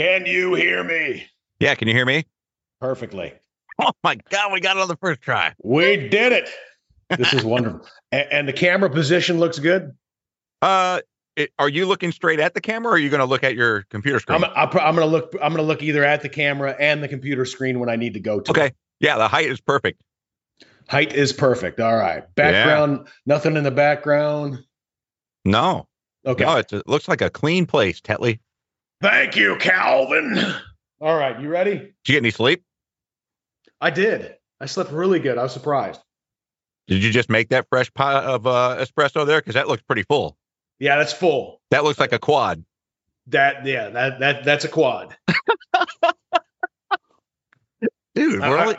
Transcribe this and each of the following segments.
Can you hear me? Yeah, can you hear me? Perfectly. Oh my god, we got it on the first try. We did it. This is wonderful. and, and the camera position looks good. Uh, it, are you looking straight at the camera, or are you going to look at your computer screen? I'm, I'm, going to look. I'm going to look either at the camera and the computer screen when I need to go to. okay. it. Yeah, the height is perfect. Height is perfect. All right. Background. Nothing in the background. No, Okay. no, it's, it looks like a clean place, Tetley. Thank you, Calvin. All right. You ready? Did you get any sleep? I did. I slept really good. I was surprised. Did you just make that fresh pot of uh, espresso there? Because that looks pretty full. Yeah, that's full. That looks like a quad. That yeah. That that that's a quad. Dude, we're I- I- only,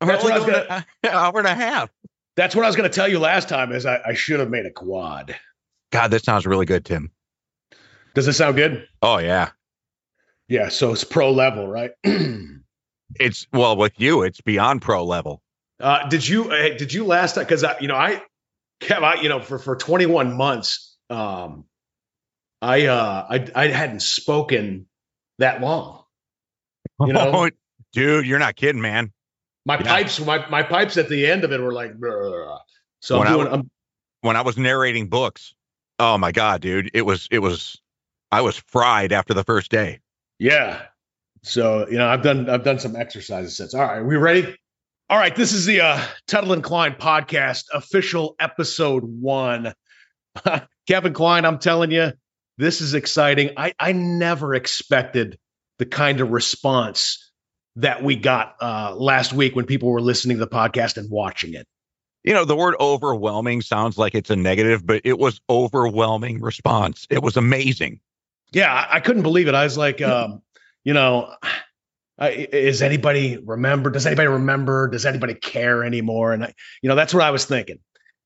we're that's only what I was going an hour and a half. that's what I was going to tell you last time. Is I, I should have made a quad. God, that sounds really good, Tim. Does it sound good? Oh yeah, Yeah. So it's pro level, right? it's well with you, it's beyond pro level. Uh, did you uh, did you last time? Because you know I, Kev, I you know for for 21 months, um, I uh I I hadn't spoken that long. You know, Oh, dude, you're not kidding, man. my yeah. pipes my my pipes at the end of it were like. So When I'm doing. I'm, when I was narrating books. Oh my god, dude, it was it was I was fried after the first day. Yeah. So you know I've done I've done some exercises since. All right, we ready? All right, this is the uh, Tuttle and Kline podcast official episode one. Kevin Kline, I'm telling you, this is exciting. I, I never expected the kind of response that we got uh, last week when people were listening to the podcast and watching it. You know, the word overwhelming sounds like it's a negative, but it was overwhelming response. It was amazing. Yeah, I, couldn't believe it. I was like, um, you know, I, is anybody remember? Does anybody remember? Does anybody care anymore? And I, you know, that's what I was thinking.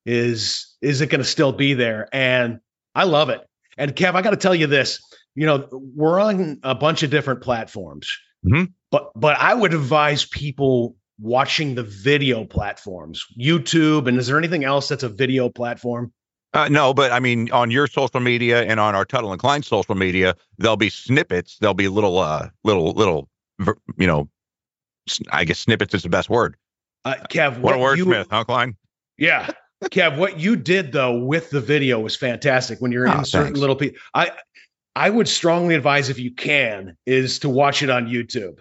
Is is it going to still be there? And I love it. And Kev, I got to tell you this. You know, we're on a bunch of different platforms, Mhm. but but I would advise people watching the video platforms, YouTube. And is there anything else that's a video platform? Uh, no, but I mean, on your social media and on our Tuttle and Kline social media, there'll be snippets. There'll be little, uh, little, little, you know, I guess snippets is the best word. Uh, Kev, What a you- wordsmith, huh, Kline? Yeah. Kev, what you did though with the video was fantastic. When you're Oh, in certain little people, I I would strongly advise if you can is to watch it on YouTube.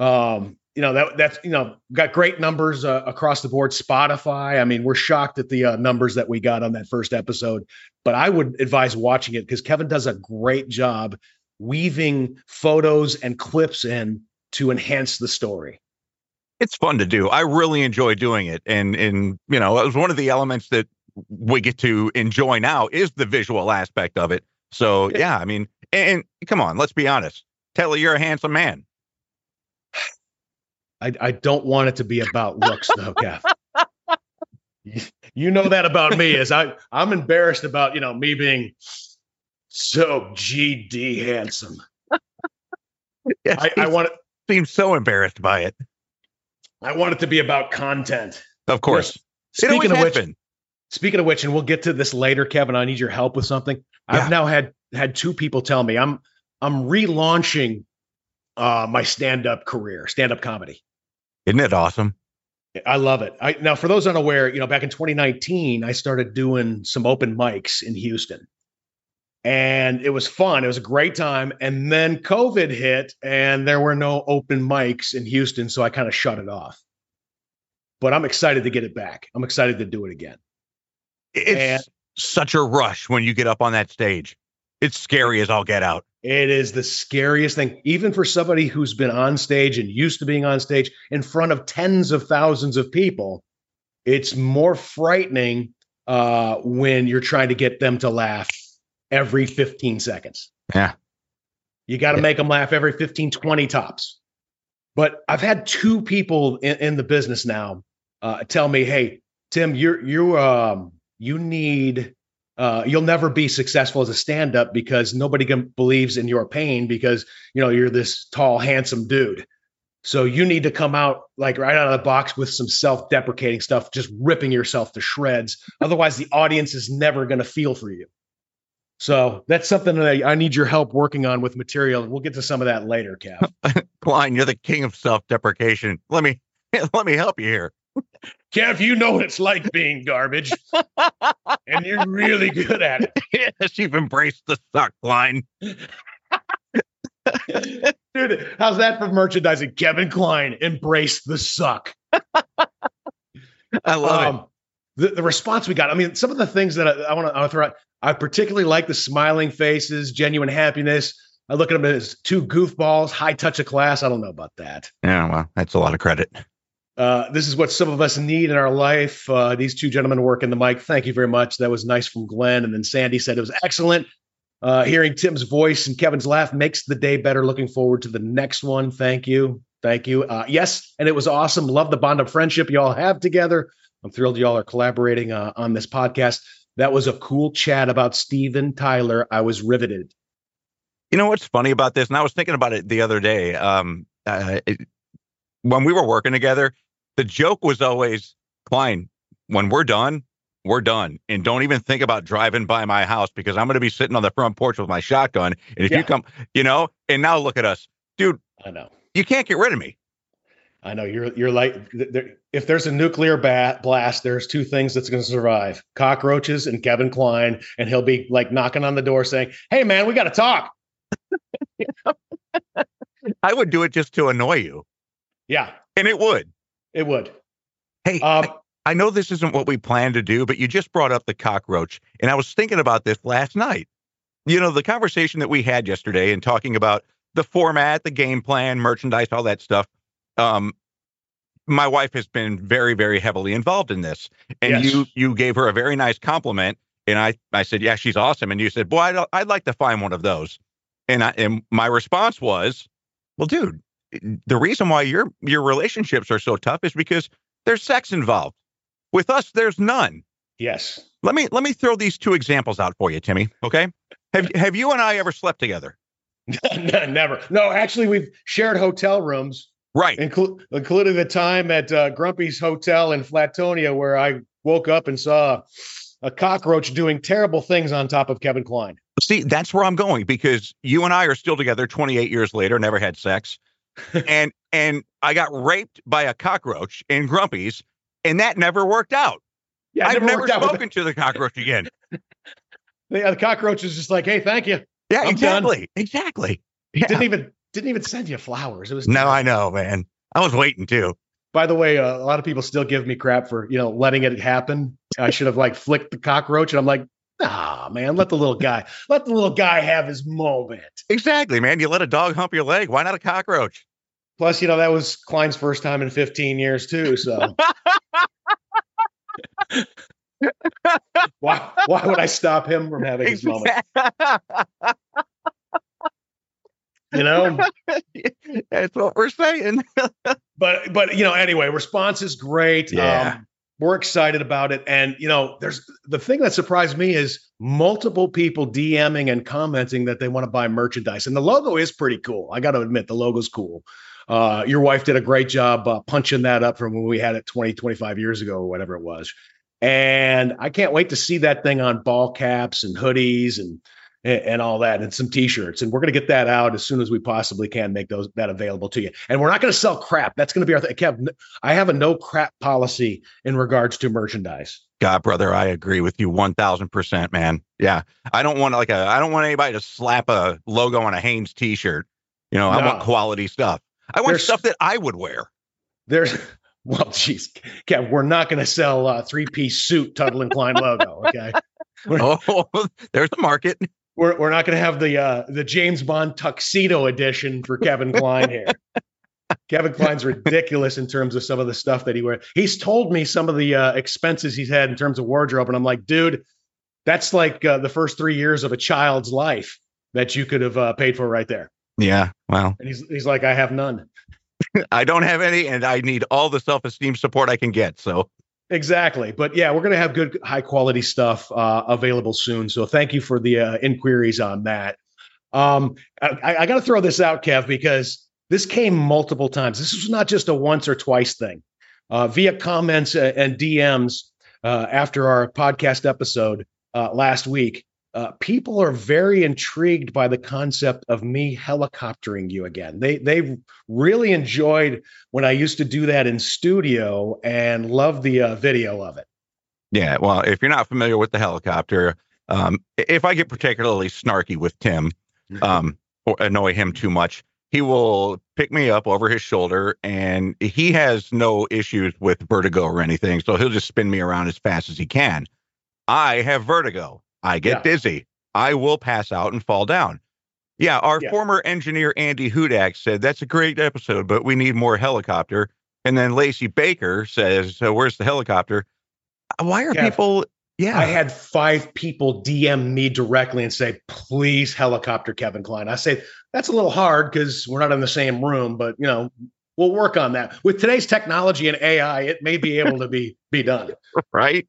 Um, you know that that's you know got great numbers uh, across the board. Spotify, I mean, we're shocked at the uh, numbers that we got on that first episode, but I would advise watching it because Kevin does a great job weaving photos and clips in to enhance the story. it's fun to do. I really enjoy doing it, and and you know, it was one of the elements that we get to enjoy now is the visual aspect of it. So yeah, I mean, and, and come on, let's be honest, Telly, you're a handsome man. I, I don't want it to be about looks though, Kev. You- know that about me is I I'm embarrassed about you know me being so GD handsome. Yes, I, I want it seems so embarrassed by it. I want it to be about content. Of course, Speaking of which, speaking of which, and we'll get to this later, Kevin. I need your help with something. Yeah. I've now had had two people tell me I'm I'm relaunching uh, my stand up career, stand up comedy. Isn't it awesome? I love it. I, now, for those unaware, you know, back in 2019, I started doing some open mics in Houston, and it was fun. It was a great time. And then COVID hit, and there were no open mics in Houston, so I kind of shut it off. But I'm excited to get it back. I'm excited to do it again. It's And- such a rush when you get up on that stage. It's scary as all get out. It is the scariest thing, even for somebody who's been on stage and used to being on stage in front of tens of thousands of people. It's more frightening uh, when you're trying to get them to laugh every 15 seconds. Yeah. You got to Yeah. make them laugh every 15, 20 tops. But I've had two people in, in the business now uh, tell me, "Hey, Tim, you're you um you need uh, you'll never be successful as a stand-up because nobody can, believes in your pain because you know you're this tall, handsome dude. So you need to come out like right out of the box with some self-deprecating stuff, just ripping yourself to shreds. Otherwise, the audience is never going to feel for you. So that's something that I, I need your help working on with material. We'll get to some of that later, Kev. Kline, you're the king of self-deprecation. Let me let me help you here. Kev, you know what it's like being garbage, and you're really good at it. yes, you've embraced the suck line. Dude, how's that for merchandising? Kevin Kline, embrace the suck. I love um, the, the response we got. I mean, some of the things that I, I want to throw out, I particularly like the smiling faces, genuine happiness. I look at them as two goofballs, high touch of class. I don't know about that. Yeah, well, that's a lot of credit. Uh, this is what some of us need in our life. Uh, these two gentlemen work in the mic. Thank you very much. That was nice from Glenn. And then Sandy said it was excellent. Uh, hearing Tim's voice and Kevin's laugh makes the day better. Looking forward to the next one. Thank you. Thank you. Uh, yes, and it was awesome. Love the bond of friendship you all have together. I'm thrilled y'all are collaborating uh, on this podcast. That was a cool chat about Steven Tyler. I was riveted. You know what's funny about this? And I was thinking about it the other day. Um, it, when we were working together, the joke was always, Kline, when we're done, we're done. And don't even think about driving by my house because I'm going to be sitting on the front porch with my shotgun. And if Yeah. you come, you know, and now look at us, dude, I know. you can't get rid of me. I know you're you're like there, if there's a nuclear bat blast, there's two things that's going to survive: cockroaches and Kevin Kline, and he'll be like knocking on the door saying, "Hey, man, we got to talk." I would do it just to annoy you. Yeah, And it would. it would. Hey, Um, I know this isn't what we planned to do, but you just brought up the cockroach. And I was thinking about this last night. You know, the conversation that we had yesterday and talking about the format, the game plan, merchandise, all that stuff. Um, my wife has been very, very heavily involved in this. And Yes. you you gave her a very nice compliment. And I, I said, Yeah, she's awesome. And you said, Boy, I'd, I'd like to find one of those. And I and my response was, Well, dude, the reason why your your relationships are so tough is because there's sex involved. With us, there's none. yes. Let me let me throw these two examples out for you, Timmy. Okay. Have have you and I ever slept together? Never. No, actually, we've shared hotel rooms, Right. inclu- including the time at uh, Grumpy's Hotel in Flatonia, where I woke up and saw a cockroach doing terrible things on top of Kevin Kline. See, that's where I'm going because you and I are still together 28 years later, never had sex. And and I got raped by a cockroach in Grumpy's, and that never worked out. Yeah, I've never with spoken to the cockroach again. the, yeah, the cockroach is just like, "Hey, thank you." Yeah, I'm done. exactly. Exactly. Yeah. Didn't even didn't even send you flowers. It was No, I know, man. I was waiting too. By the way, uh, a lot of people still give me crap for you know letting it happen. I should have like flicked the cockroach, and I'm like, nah, man, let the little guy let the little guy have his moment. Exactly, man. You let a dog hump your leg. Why not a cockroach? Plus, you know that was Kline's first time in 15 years too. So why why would I stop him from having his moment? You know. That's what we're saying. but but you know anyway response is great Yeah. um, we're excited about it. And you know there's the thing that surprised me is multiple people dming and commenting that they want to buy merchandise. And the logo is pretty cool. I got to admit the logo's cool. Uh, your wife did a great job uh, punching that up from when we had it 20 25 years ago or whatever it was. And i can't wait to see that thing on ball caps and hoodies and and, and all that and some t-shirts and we're going to get that out as soon as we possibly can make those that available to you and we're not going to sell crap that's going to be our thing Kev, i have a no crap policy in regards to merchandise God, brother, I agree with you one thousand percent, man. Yeah, I don't want like a, I don't want anybody to slap a logo on a Hanes T-shirt. You know, I want quality stuff. I want There's- stuff that I would wear. there's well jeez, Kev, we're not going to sell a three-piece suit tuttle and kline logo okay Oh, there's a market. We're, we're not going to have the uh, the james bond tuxedo edition for kevin kline here Kevin Kline's ridiculous in terms of some of the stuff that he wears. He's told me some of the uh, expenses he's had in terms of wardrobe, and I'm like, dude, that's like uh, the first three years of a child's life that you could have uh, paid for right there. Yeah, well, And he's he's like, I have none. I don't have any, and I need all the self-esteem support I can get. So, Exactly. But yeah, we're going to have good, high quality stuff uh, available soon. So thank you for the uh, inquiries on that. Um, I, I got to throw this out, Kev, because this came multiple times. This was not just a once or twice thing. Uh, via comments uh, and DMs uh, after our podcast episode uh, last week, uh, people are very intrigued by the concept of me helicoptering you again. They they really enjoyed when I used to do that in studio and love the uh, video of it. Yeah, well, if you're not familiar with the helicopter, um, if I get particularly snarky with Tim, um, or annoy him too much, he will pick me up over his shoulder, and he has no issues with vertigo or anything, so he'll just spin me around as fast as he can. I have vertigo. I get yeah. dizzy. I will pass out and fall down. Yeah, our yeah. former engineer Andy Hudak said that's a great episode, but we need more helicopter. And then Lacey Baker says, so "Where's the helicopter?" Uh, why are people? Yeah, I had five people DM me directly and say, "Please helicopter Kevin Kline." I say that's a little hard because we're not in the same room, but you know, we'll work on that. With today's technology and AI, it may be able to be be done. Right?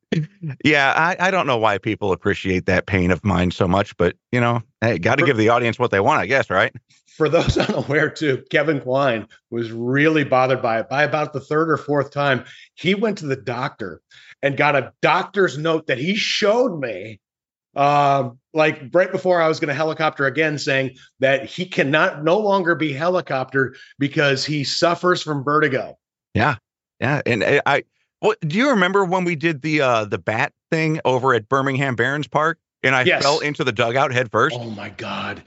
Yeah, I, I don't know why people appreciate that pain of mine so much, but you know, hey, got to give the audience what they want, I guess, right? For those unaware, too, Kevin Kline was really bothered by it. By about the third or fourth time, he went to the doctor and got a doctor's note that he showed me uh, like right before I was going to helicopter again, saying that he cannot no longer be helicoptered because he suffers from vertigo. Yeah, yeah, and I, I well, do you remember when we did the uh the bat thing over at Birmingham Barons Park, and I yes. fell into the dugout head first? Oh my god.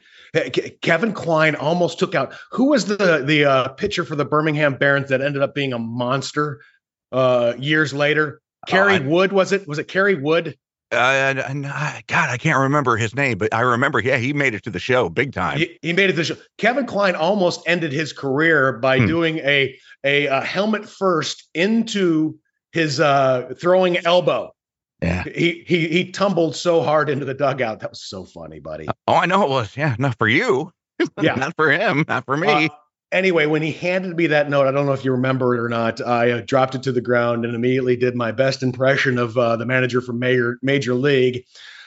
Kevin Kline almost took out who was the the uh, pitcher for the Birmingham Barons that ended up being a monster uh, years later. Kerry oh, Wood was it? Was it Kerry Wood? Uh, God, I can't remember his name, but I remember, yeah, he made it to the show big time. He, he made it to the show. Kevin Kline almost ended his career by hmm. doing a, a, a helmet first into his uh, throwing elbow. Yeah, he he he tumbled so hard into the dugout. That was so funny, buddy. Oh, I know it was. Yeah, not for you. Yeah, not for him. Not for me. Anyway, when he handed me that note, I don't know if you remember it or not. I uh, dropped it to the ground and immediately did my best impression of uh, the manager from Major Major League.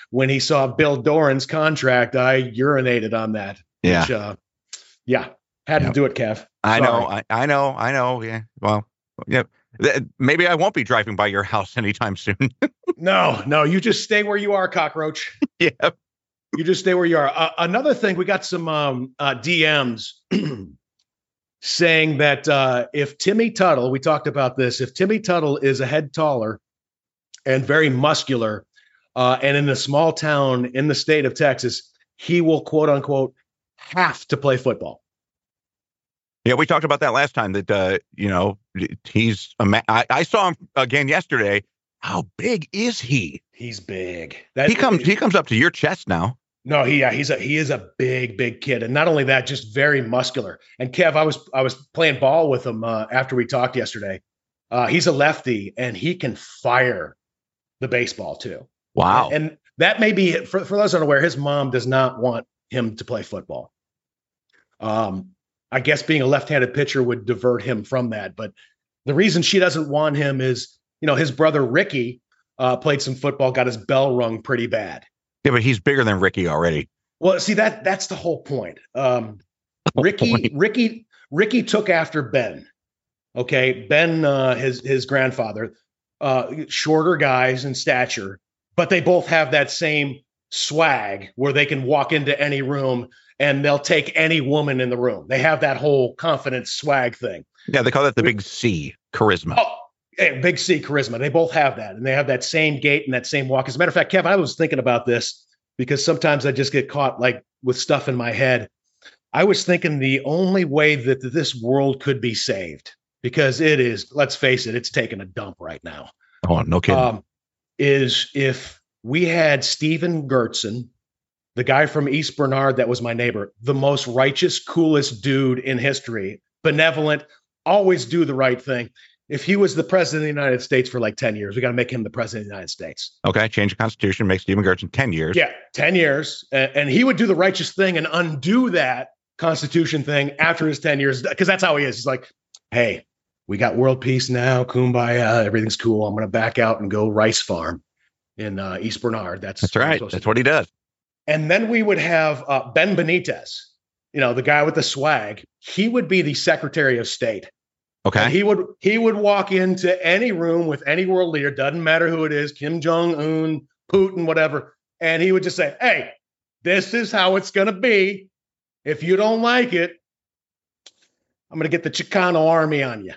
When he saw Bill Doran's contract, I urinated on that. Yeah, which, uh, yeah, had to do it, Kev. Sorry. I know, I, I, know, I know. Yeah, well, yeah. Maybe I won't be driving by your house anytime soon. no, no, you just stay where you are, cockroach. yeah. You just stay where you are. Uh, another thing, we got some um, uh, DMs saying that uh, if Timmy Tuttle, we talked about this, if Timmy Tuttle is a head taller and very muscular, uh, and in a small town in the state of Texas, he will quote unquote have to play football. Yeah, we talked about that last time. That uh, you know he's a ma- I, I saw him again yesterday. How big is he? He's big. That, he comes. He comes up to your chest now. No, he yeah, he's a he is a big big kid, and not only that, just very muscular. And Kev, I was I was playing ball with him uh, after we talked yesterday. Uh, he's a lefty, and he can fire the baseball too. Wow! And, and that may be for for those unaware, his mom does not want him to play football. Um, I guess being a left-handed pitcher would divert him from that, but the reason she doesn't want him is, you know, his brother Ricky uh, played some football, got his bell rung pretty bad yeah, but he's bigger than Ricky already. Well, see that that's the whole point. Um, Ricky, point. Ricky, Ricky took after Ben. Okay, Ben, uh, his his grandfather, uh, shorter guys in stature, but they both have that same swag where they can walk into any room and they'll take any woman in the room. They have that whole confidence swag thing. Yeah, they call that the big C, charisma. Oh, big C charisma. They both have that, and they have that same gait and that same walk. As a matter of fact, Kev, I was thinking about this because sometimes I just get caught like with stuff in my head. I was thinking the only way that this world could be saved, because it is, let's face it, it's taking a dump right now. Oh, no kidding. Um, is if we had Stephen Gertzen, the guy from East Bernard that was my neighbor, the most righteous, coolest dude in history, benevolent, always do the right thing if he was the president of the United States for like 10 years, we got to make him the president of the United States. Okay. Change the constitution, make Stephen Gertzen 10 years. Yeah. 10 years. And, and, he would do the righteous thing and undo that constitution thing after his 10 years. Cause that's how he is. He's like, Hey, we got world peace now. Kumbaya. Everything's cool. I'm going to back out and go rice farm in uh, East Bernard. That's, that's right. That's what he does. And then we would have uh, Ben Benitez, you know, the guy with the swag. He would be the secretary of state Okay. And he would he would walk into any room with any world leader, doesn't matter who it is, Kim Jong Un, Putin, whatever. and he would just say, "Hey, this is how it's going to be. If you don't like it, I'm going to get the Chicano army on you."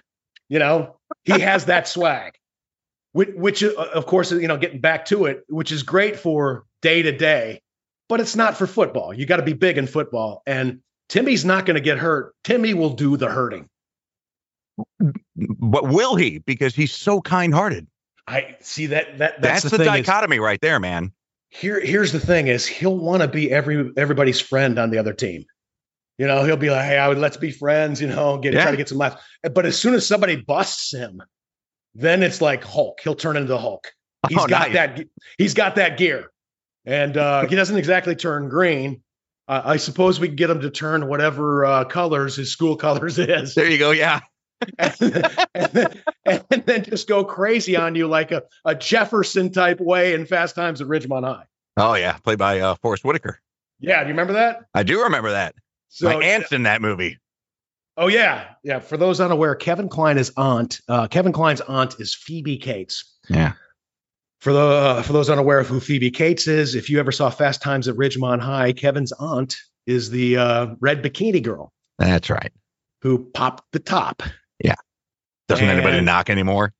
You know, he has that swag, which, which, uh, of course, you know, getting back to it, which is great for day to day, but it's not for football. You got to be big in football, and Timmy's not going to get hurt. Timmy will do the hurting. But will he? Because he's so kind-hearted. I see that. That that's, that's the, the, dichotomy is, right there, man. Here, here's the thing: is he'll want to be every everybody's friend on the other team. You know, he'll be like, "Hey, I would let's be friends." You know, get Yeah. try to get some laughs. But as soon as somebody busts him, then it's like Hulk. He'll turn into the Hulk. He's Oh, got nice. that. He's got that gear, and uh, he doesn't exactly turn green. Uh, I suppose we can get him to turn whatever uh, colors his school colors is, There you go. Yeah. And, then, and then just go crazy on you like a, a Jefferson type way in Fast Times at Ridgemont High. Oh yeah. Played by uh, Forest Whitaker. Yeah, do you remember that? I do remember that. So, My aunt's in that movie. oh yeah, yeah. For those unaware, Kevin Kline is aunt. Uh, Kevin Kline's aunt is Phoebe Cates. Yeah. For the uh, for those unaware of who Phoebe Cates is, if you ever saw Fast Times at Ridgemont High, Kevin's aunt is the uh, red bikini girl That's right. who popped the top. Doesn't anybody knock anymore?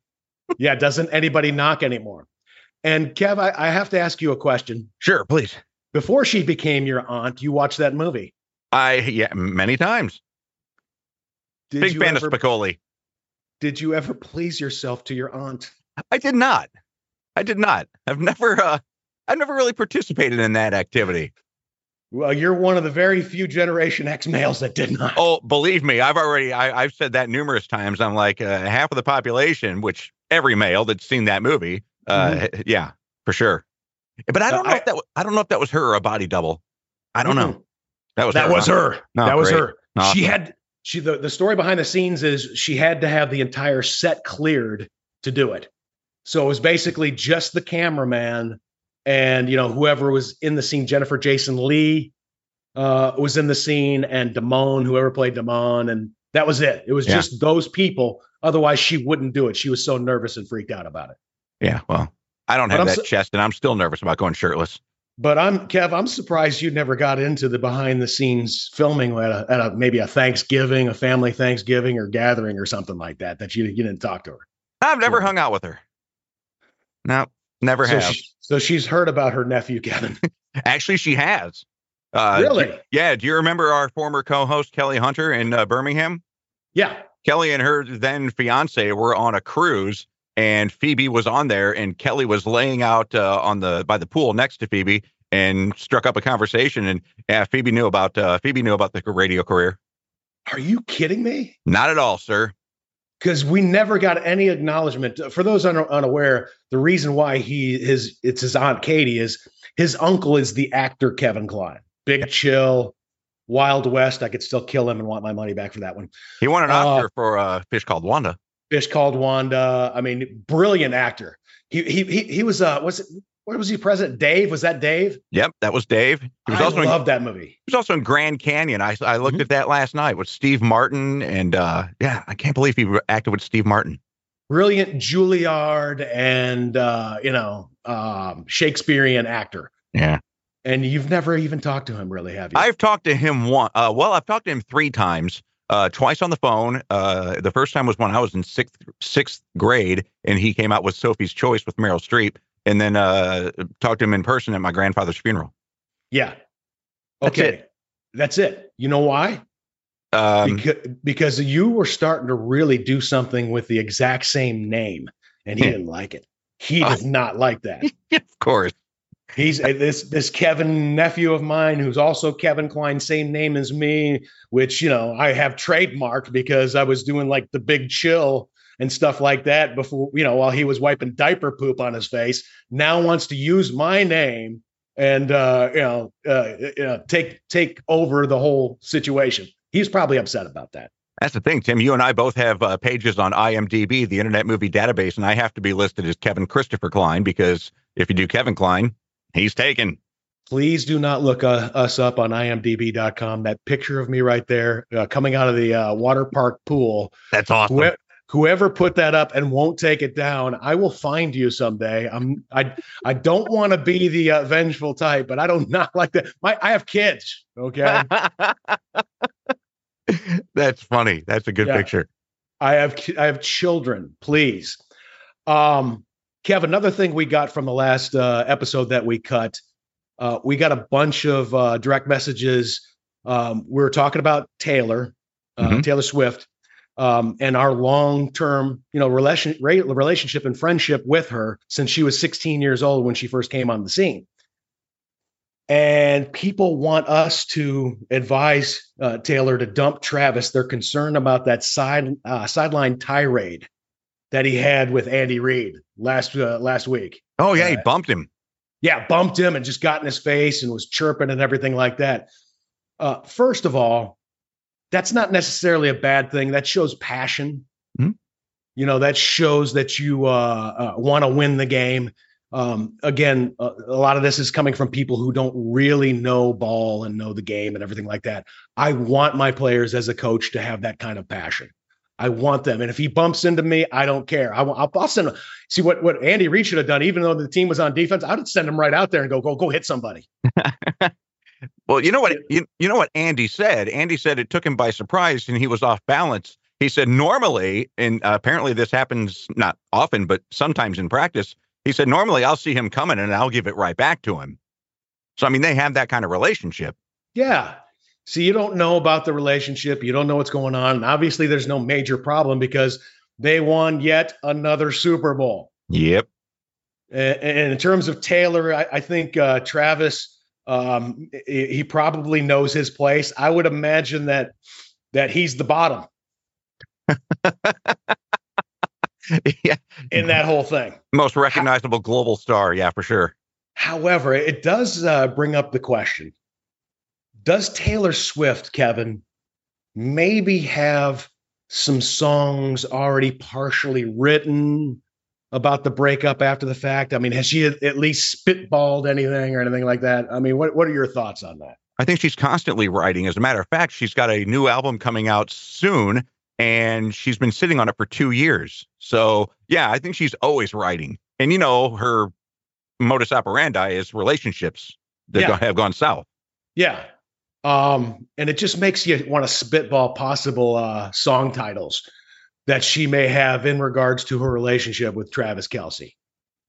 Yeah, doesn't anybody knock anymore? And Kev, I, I have to ask you a question. Sure, please. Before she became your aunt, you watched that movie. I yeah, many times. Did Big fan ever, of Spicoli. Did you ever please yourself to your aunt? I did not. I did not. I've never uh I've never really participated in that activity. Well, you're one of the very few Generation X males that did not. Oh, believe me, I've already I, I've said that numerous times. I'm like uh, half of the population, which every male that's seen that movie, uh, yeah, for sure. But I don't know Uh, if that I don't know if that was her or a body double. I don't know. That was That her, was huh? her. That was great. her. Awesome. She had she the, the story behind the scenes is she had to have the entire set cleared to do it. So it was basically just the cameraman and you know whoever was in the scene, Jennifer Jason Leigh uh was in the scene and Damone, whoever played Damone, and that was it. It was Yeah. just those people. Otherwise, she wouldn't do it. She was so nervous and freaked out about it. Yeah, well, I don't have that so- chest, and I'm still nervous about going shirtless. But I'm Kev. I'm surprised you never got into the behind the scenes filming at a, at a maybe a Thanksgiving, a family Thanksgiving or gathering or something like that. That you you didn't talk to her. I've never hung out with her. No, never So, have. she, so she's heard about her nephew Kevin. Actually, she has. Uh, really? Yeah. Do you remember our former co-host Kelly Hunter in uh, Birmingham? Yeah. Kelly and her then fiance were on a cruise, and Phoebe was on there, and Kelly was laying out uh, on the by the pool next to Phoebe, and struck up a conversation. And yeah, Phoebe knew about uh, Phoebe knew about the radio career. Are you kidding me? Not at all, sir. Because we never got any acknowledgement. For those un- unaware, the reason why he his it's his aunt Katie is his uncle is the actor Kevin Kline. Big Chill, Wild West. I could still kill him and want my money back for that one. He won an Uh, Oscar for uh, Fish Called Wanda. Fish called Wanda. I mean, brilliant actor. He he he, he was uh was it what was he president? Dave was that Dave? Yep, that was Dave. He was I also in, love that movie. he was also in Grand Canyon. I I looked Mhm. at that last night with Steve Martin, and uh, yeah, I can't believe he acted with Steve Martin. Brilliant Juilliard and uh, you know um, Shakespearean actor. Yeah. And you've never even talked to him, really, have you? I've talked to him one. Uh, well, I've talked to him three times. Uh, twice on the phone. Uh, the first time was when I was in sixth sixth grade, and he came out with Sophie's Choice with Meryl Streep, and then uh, talked to him in person at my grandfather's funeral. yeah. That's Okay. it. That's it. You know why? Um, because, because you were starting to really do something with the exact same name, and he didn't like it. He Ah. did not like that. of course. He's uh, this this Kevin nephew of mine who's also Kevin Kline, same name as me, which you know I have trademarked because I was doing like the big chill and stuff like that before you know while he was wiping diaper poop on his face. Now wants to use my name and uh, you know uh, you know take take over the whole situation. He's probably upset about that. That's the thing, Tim. You and I both have uh, pages on IMDb, the Internet Movie Database, and I have to be listed as Kevin Christopher Kline because if you do Kevin Kline, he's taken. Please do not look uh, us up on imdb.com. That picture of me right there uh, coming out of the uh, water park pool That's awesome. Whoe- whoever put that up and won't take it down, I will find you someday. I'm I I don't want to be the uh, vengeful type, but I don't not like that. My I have kids. Okay. That's funny. That's a good Yeah. picture. I have I have children. Please, um, Kev. Another thing we got from the last uh, episode that we cut, uh, we got a bunch of uh, direct messages. Um, we were talking about Taylor, uh, Mhm. Taylor Swift, um, and our long-term, you know, relation relationship and friendship with her since she was 16 years old when she first came on the scene. And people want us to advise uh, Taylor to dump Travis. They're concerned about that side uh, sideline tirade that he had with Andy Reid last uh, last week. Oh yeah, he Uh, bumped him. Yeah, bumped him and just got in his face and was chirping and everything like that. Uh, first of all, that's not necessarily a bad thing. That shows passion. Mhm. You know, that shows that you uh, uh, want to win the game. Um, again, a, a lot of this is coming from people who don't really know ball and know the game and everything like that. I want my players as a coach to have that kind of passion. I want them, and if he bumps into me, I don't care. I, will I'll send him. See what what Andy Reid should have done, even though the team was on defense. I'd send him right out there and go go go hit somebody. Well, you know what you, you know what Andy said. Andy said it took him by surprise and he was off balance. He said normally, and uh, apparently this happens not often, but sometimes in practice. He said normally I'll see him coming and I'll give it right back to him. So I mean, they have that kind of relationship. Yeah. See, you don't know about the relationship. You don't know what's going on. And obviously, there's no major problem because they won yet another Super Bowl. Yep. And in terms of Taylor, I, I think uh, Travis, um, he probably knows his place. I would imagine that that he's the bottom yeah. in that whole thing. Most recognizable global star. Yeah, for sure. However, it does uh, bring up the question: Does Taylor Swift, Kevin, maybe have some songs already partially written about the breakup after the fact? I mean, has she at least spitballed anything or anything like that? I mean, what what are your thoughts on that? I think she's constantly writing. As a matter of fact, she's got a new album coming out soon, and she's been sitting on it for two years. So yeah, I think she's always writing. And you know, her modus operandi is relationships that Yeah. have gone south. Yeah. Um, and it just makes you want to spitball possible uh, song titles that she may have in regards to her relationship with Travis Kelce.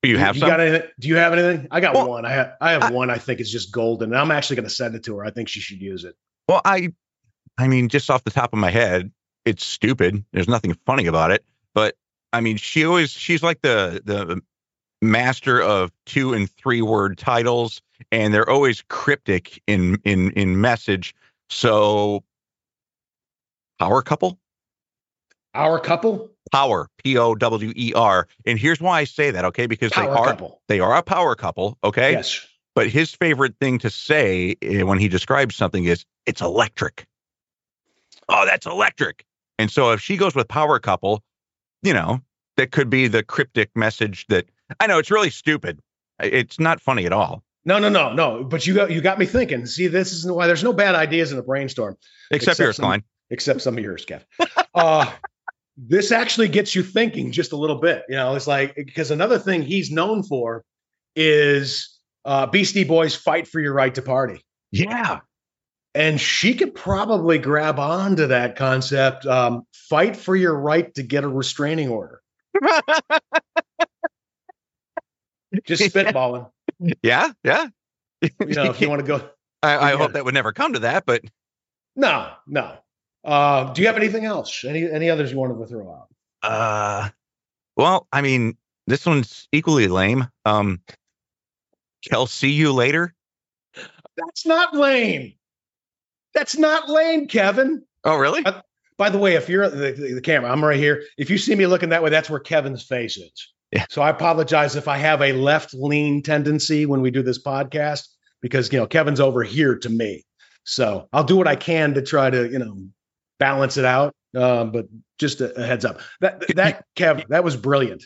Do you have some? got anything? Do you have anything? I got Well, one. I have I have I- one I think is just golden. And I'm actually going to send it to her. I think she should use it. Well, I, I mean, just off the top of my head, it's stupid. There's nothing funny about it. But I mean, she always she's like the the master of two and three word titles, and they're always cryptic in in in message. So, power couple, Our couple, power, P O W E R, and here's why I say that, okay? Because power they are couple. they are a power couple, okay? Yes. But his favorite thing to say eh, when he describes something is, it's electric. Oh, that's electric. And so if she goes with power couple, you know, that could be the cryptic message that I know it's really stupid. It's not funny at all, No, no, no, no. But you got you got me thinking. See, this is why there's no bad ideas in a brainstorm, except, Except yours, some- Kline. except some of yours, Kev. uh, this actually gets you thinking just a little bit. You know, it's like because another thing he's known for is uh, Beastie Boys fight for your right to party. Yeah. And she could probably grab onto that concept. Um, fight for your right to get a restraining order. Just spitballing. yeah. Yeah. You know, if you want to go. I, I hope that would never come to that, but No, no. Uh, do you have anything else? Any any others you wanted to throw out? uh well, I mean, this one's equally lame. Um Kel, see you later. That's not lame. That's not lame, Kevin. Oh, really? By the way, if you're the, the, the camera, I'm right here. If you see me looking that way, that's where Kevin's face is. Yeah. So I apologize if I have a left lean tendency when we do this podcast because you know Kevin's over here to me. So I'll do what I can to try to you know balance it out. Um, but just a, a heads up that that Kev, that was brilliant.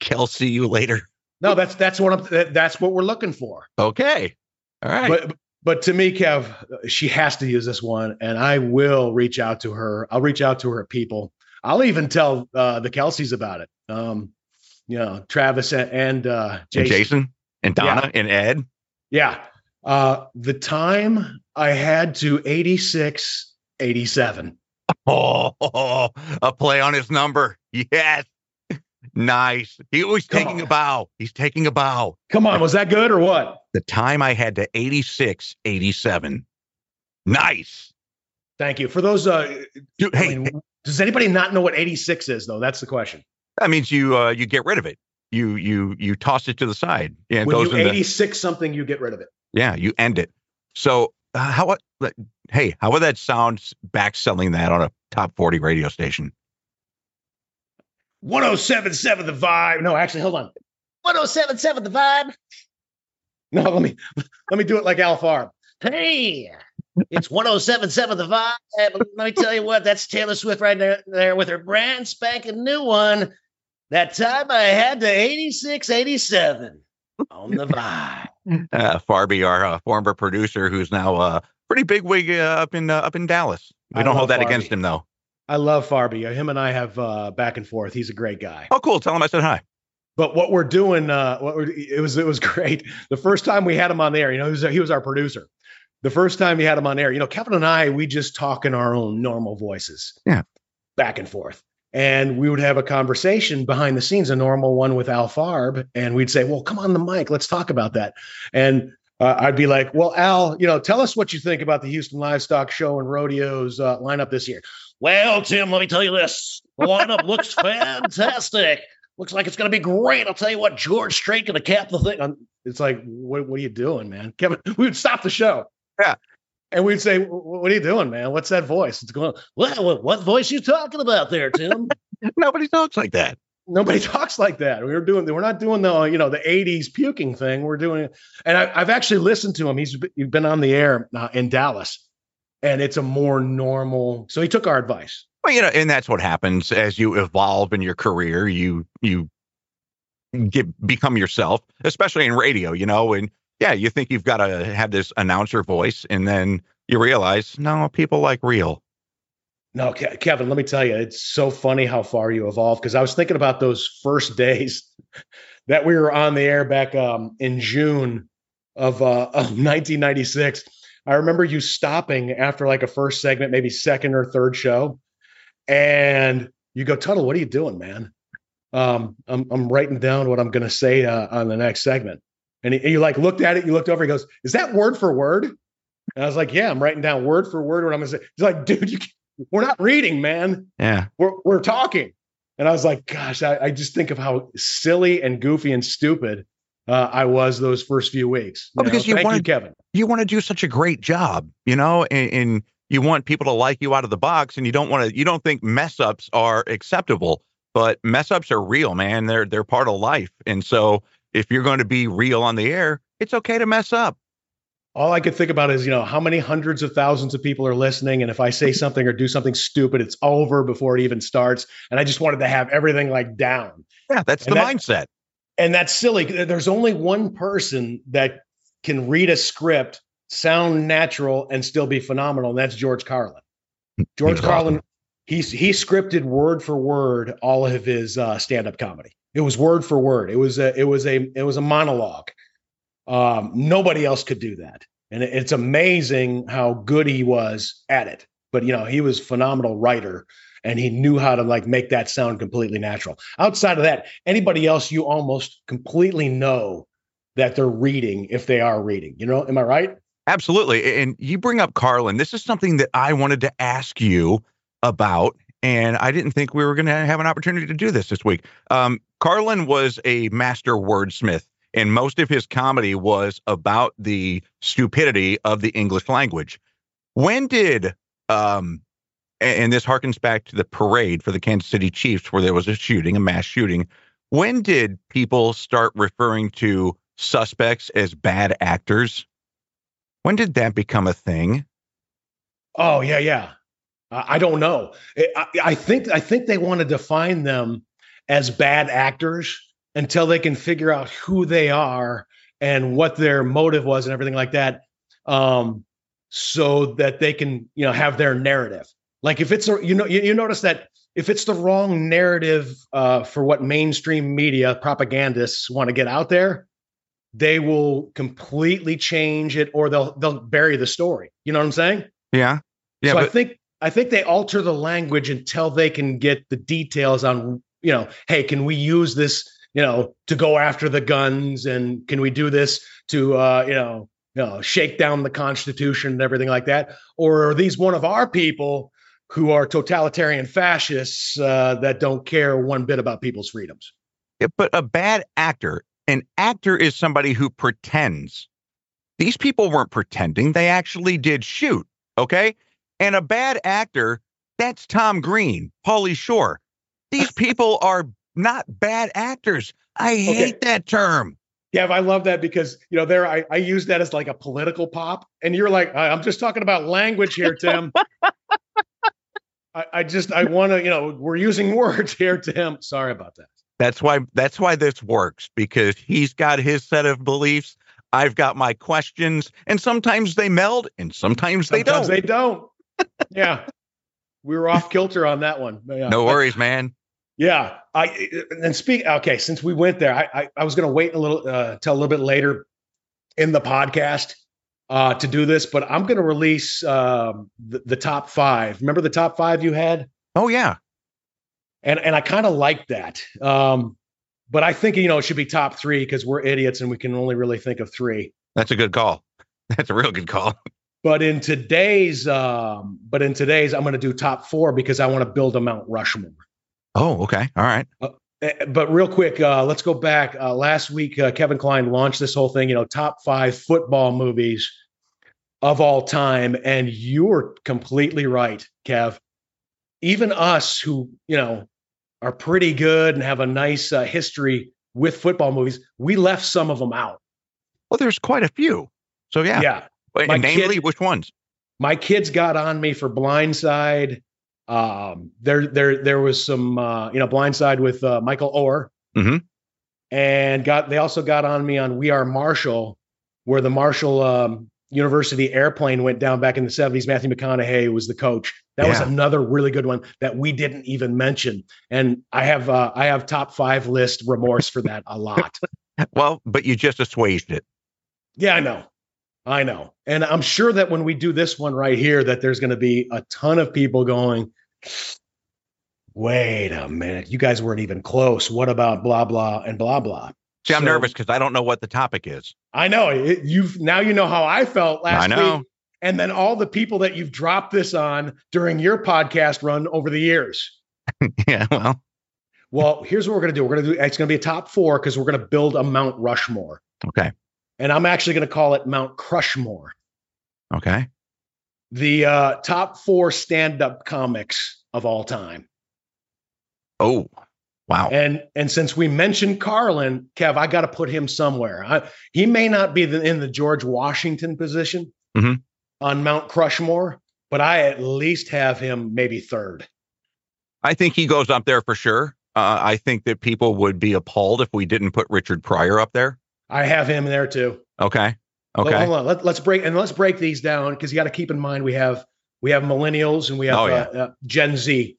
Kel, see you later. No, that's that's what I'm. that- That's what we're looking for. Okay. All right. But but to me, Kev, she has to use this one, and I will reach out to her. I'll reach out to her people. I'll even tell uh, the Kelces about it. Um, you know, Travis and, and uh, Jason. And Jason and Donna yeah. and Ed. Yeah. Uh, the time I had to 86, 87. Oh, a play on his number. Yes. Nice. He was Come taking on. a bow. He's taking a bow. Come on. Was that good or what? The time I had to 86, 87. Nice. Thank you. For those, uh, Dude, hey, I mean, does anybody not know what 86 is though? That's the question. That means you, uh, you get rid of it. You, you, you toss it to the side. Yeah. When you 86 the, something, you get rid of it. Yeah. You end it. So uh, how, hey, how would that sound back selling that on a top 40 radio station? 1077 the vibe. No, actually, hold on. 1077 the vibe. No, let me let me do it like Al Farb. Hey, it's 1077 the vibe. Let me tell you what, that's Taylor Swift right there, there with her brand spanking new one. That time I had to 86, 87 on the vibe. Uh, Farby, our uh, former producer, who's now a uh, pretty big wig uh, up in uh, up in Dallas. We I don't hold that Farby. against him though. I love Farby. Him and I have uh, back and forth. He's a great guy. Oh, cool. Tell him I said hi. But what we're doing, uh, what we're, it was it was great. The first time we had him on the air, you know, he was, he was our producer. The first time we had him on air, you know, Kevin and I, we just talk in our own normal voices. Yeah. Back and forth. And we would have a conversation behind the scenes, a normal one with Al Farb. And we'd say, well, come on the mic. Let's talk about that. And uh, I'd be like, well, Al, you know, tell us what you think about the Houston Livestock Show and Rodeos uh, lineup this year. Well, Tim, let me tell you this. The lineup looks fantastic. Looks like it's going to be great. I'll tell you what, George Strait going to cap the thing. It's like, what, what are you doing, man? Kevin, we would stop the show. Yeah. And we'd say, what are you doing, man? What's that voice? It's going, well, what, what voice you talking about there, Tim? Nobody talks like that. Nobody talks like that. We were doing, we're not doing the, you know, the 80s puking thing. We're doing, and I, have actually listened to him. He's, he's been on the air uh, in Dallas and it's a more normal. So he took our advice. Well, you know, and that's what happens as you evolve in your career. You you get become yourself, especially in radio. You know, and yeah, you think you've got to have this announcer voice, and then you realize, no, people like real. No, Kevin, let me tell you, it's so funny how far you evolved. Because I was thinking about those first days that we were on the air back um, in June of, uh, of 1996 I remember you stopping after like a first segment, maybe second or third show, and you go, Tuttle, what are you doing, man? Um, I'm I'm writing down what I'm going to say uh, on the next segment. And he, you like looked at it, you looked over, he goes, "Is that word for word?" And I was like, "Yeah, I'm writing down word for word what I'm going to say." He's like, "Dude, you, we're not reading, man. Yeah, we're we're talking." And I was like, "Gosh, I, I just think of how silly and goofy and stupid uh, I was those first few weeks. Well, because you want Kevin. You want to do such a great job, you know, and, and, you want people to like you out of the box, and you don't want to. You don't think mess ups are acceptable, but mess ups are real, man. They're they're part of life, and so if you're going to be real on the air, it's okay to mess up. All I could think about is, you know, how many hundreds of thousands of people are listening, and if I say something or do something stupid, it's over before it even starts. And I just wanted to have everything like down. Yeah, that's and the that, mindset and that's silly. There's only one person that can read a script, sound natural, and still be phenomenal, and that's George Carlin. George Carlin. He scripted word for word all of his uh, stand-up comedy. It was word for word. It was a it was a it was a monologue. Um, nobody else could do that, and it's amazing how good he was at it. But you know, he was phenomenal writer and he knew how to like make that sound completely natural. Outside of that, anybody else you almost completely know that they're reading if they are reading. You know, am I right? Absolutely. And you bring up Carlin. This is something that I wanted to ask you about. And I didn't think we were going to have an opportunity to do this this week. Um, Carlin was a master wordsmith, and most of his comedy was about the stupidity of the English language. When did um, and this harkens back to the parade for the Kansas City Chiefs where there was a shooting, a mass shooting. When did people start referring to suspects as bad actors? When did that become a thing? Oh yeah, yeah. I don't know. I, I think I think they want to define them as bad actors until they can figure out who they are and what their motive was and everything like that, um, so that they can you know have their narrative. Like if it's a, you know, you, you notice that if it's the wrong narrative uh, for what mainstream media propagandists want to get out there, they will completely change it or they'll they'll bury the story. You know what I'm saying? Yeah. Yeah. so but, I think I think they alter the language until they can get the details on, you know, hey, can we use this, you know, to go after the guns and can we do this to uh, you know, you know, shake down the constitution and everything like that? Or are these one of our people who are totalitarian fascists uh, that don't care one bit about people's freedoms? Yeah, but a bad actor, an actor is somebody who pretends. These people weren't pretending, they actually did shoot. Okay. And a bad actor, that's Tom Green, Paulie Shore. These people are not bad actors. I hate that term. Yeah, I love that because you know there I, I use that as like a political pop, and you're like, I'm just talking about language here, Tim. I, I just I want to you know we're using words here, Tim. Sorry about that. That's why that's why this works because he's got his set of beliefs. I've got my questions, and sometimes they meld, and sometimes they Sometimes don't. They don't. Yeah, we were off kilter on that one. Yeah. no worries, man. Yeah, I and speak. Okay, since we went there, I I, I was going to wait a little uh, till a little bit later in the podcast uh, to do this, but I'm going to release um, the, the top five. Remember the top five you had, Oh yeah, and and I kind of like that. Um, but I think you know it should be top three because we're idiots and we can only really think of three. that's a good call. That's a real good call. But in today's, um, but in today's, I'm going to do top four because I want to build a Mount Rushmore. Oh, okay, all right. Eh, but real quick, uh, let's go back. Uh, last week, uh, Kevin Kline launched this whole thing, you know, top five football movies of all time. And you're completely right, Kev. Even us who, you know, are pretty good and have a nice uh, history with football movies, we left some of them out. Well, there's quite a few. So yeah, Yeah. My namely, kid- which ones? My kids got on me for Blindside. Um, there, there, there was some, uh, you know, Blindside with uh, Michael Oher. Mhm. And got they also got on me on We Are Marshall, where the Marshall um, University airplane went down back in the 70s. Matthew McConaughey was the coach. That was another really good one that we didn't even mention. And I have uh, I have top five list remorse for that a lot. Well, but you just assuaged it. Yeah, I know. I know. And I'm sure that when we do this one right here, that there's going to be a ton of people going, wait a minute, you guys weren't even close. What about blah, blah, and blah, blah? See, I'm So- nervous because I don't know what the topic is. I know it, you've now you know how I felt last I know. week. And then all the people that you've dropped this on during your podcast run over the years. yeah, well, Well, here's what we're going to do. We're going to do it's going to be a top four because we're going to build a Mount Rushmore. okay, And I'm actually going to call it Mount Crushmore. okay. the uh, top four stand-up comics of all time. Oh, wow. And and since we mentioned Carlin, Kev, I got to put him somewhere. I, he may not be the, in the George Washington position Mhm. on Mount Crushmore, but I at least have him maybe third. I think he goes up there for sure. Uh, I think that people would be appalled if we didn't put Richard Pryor up there. I have him there too. Okay, okay. hold on. Let, let's break and let's break these down because you got to keep in mind we have we have millennials and we have Oh, yeah. uh, uh, Gen Z.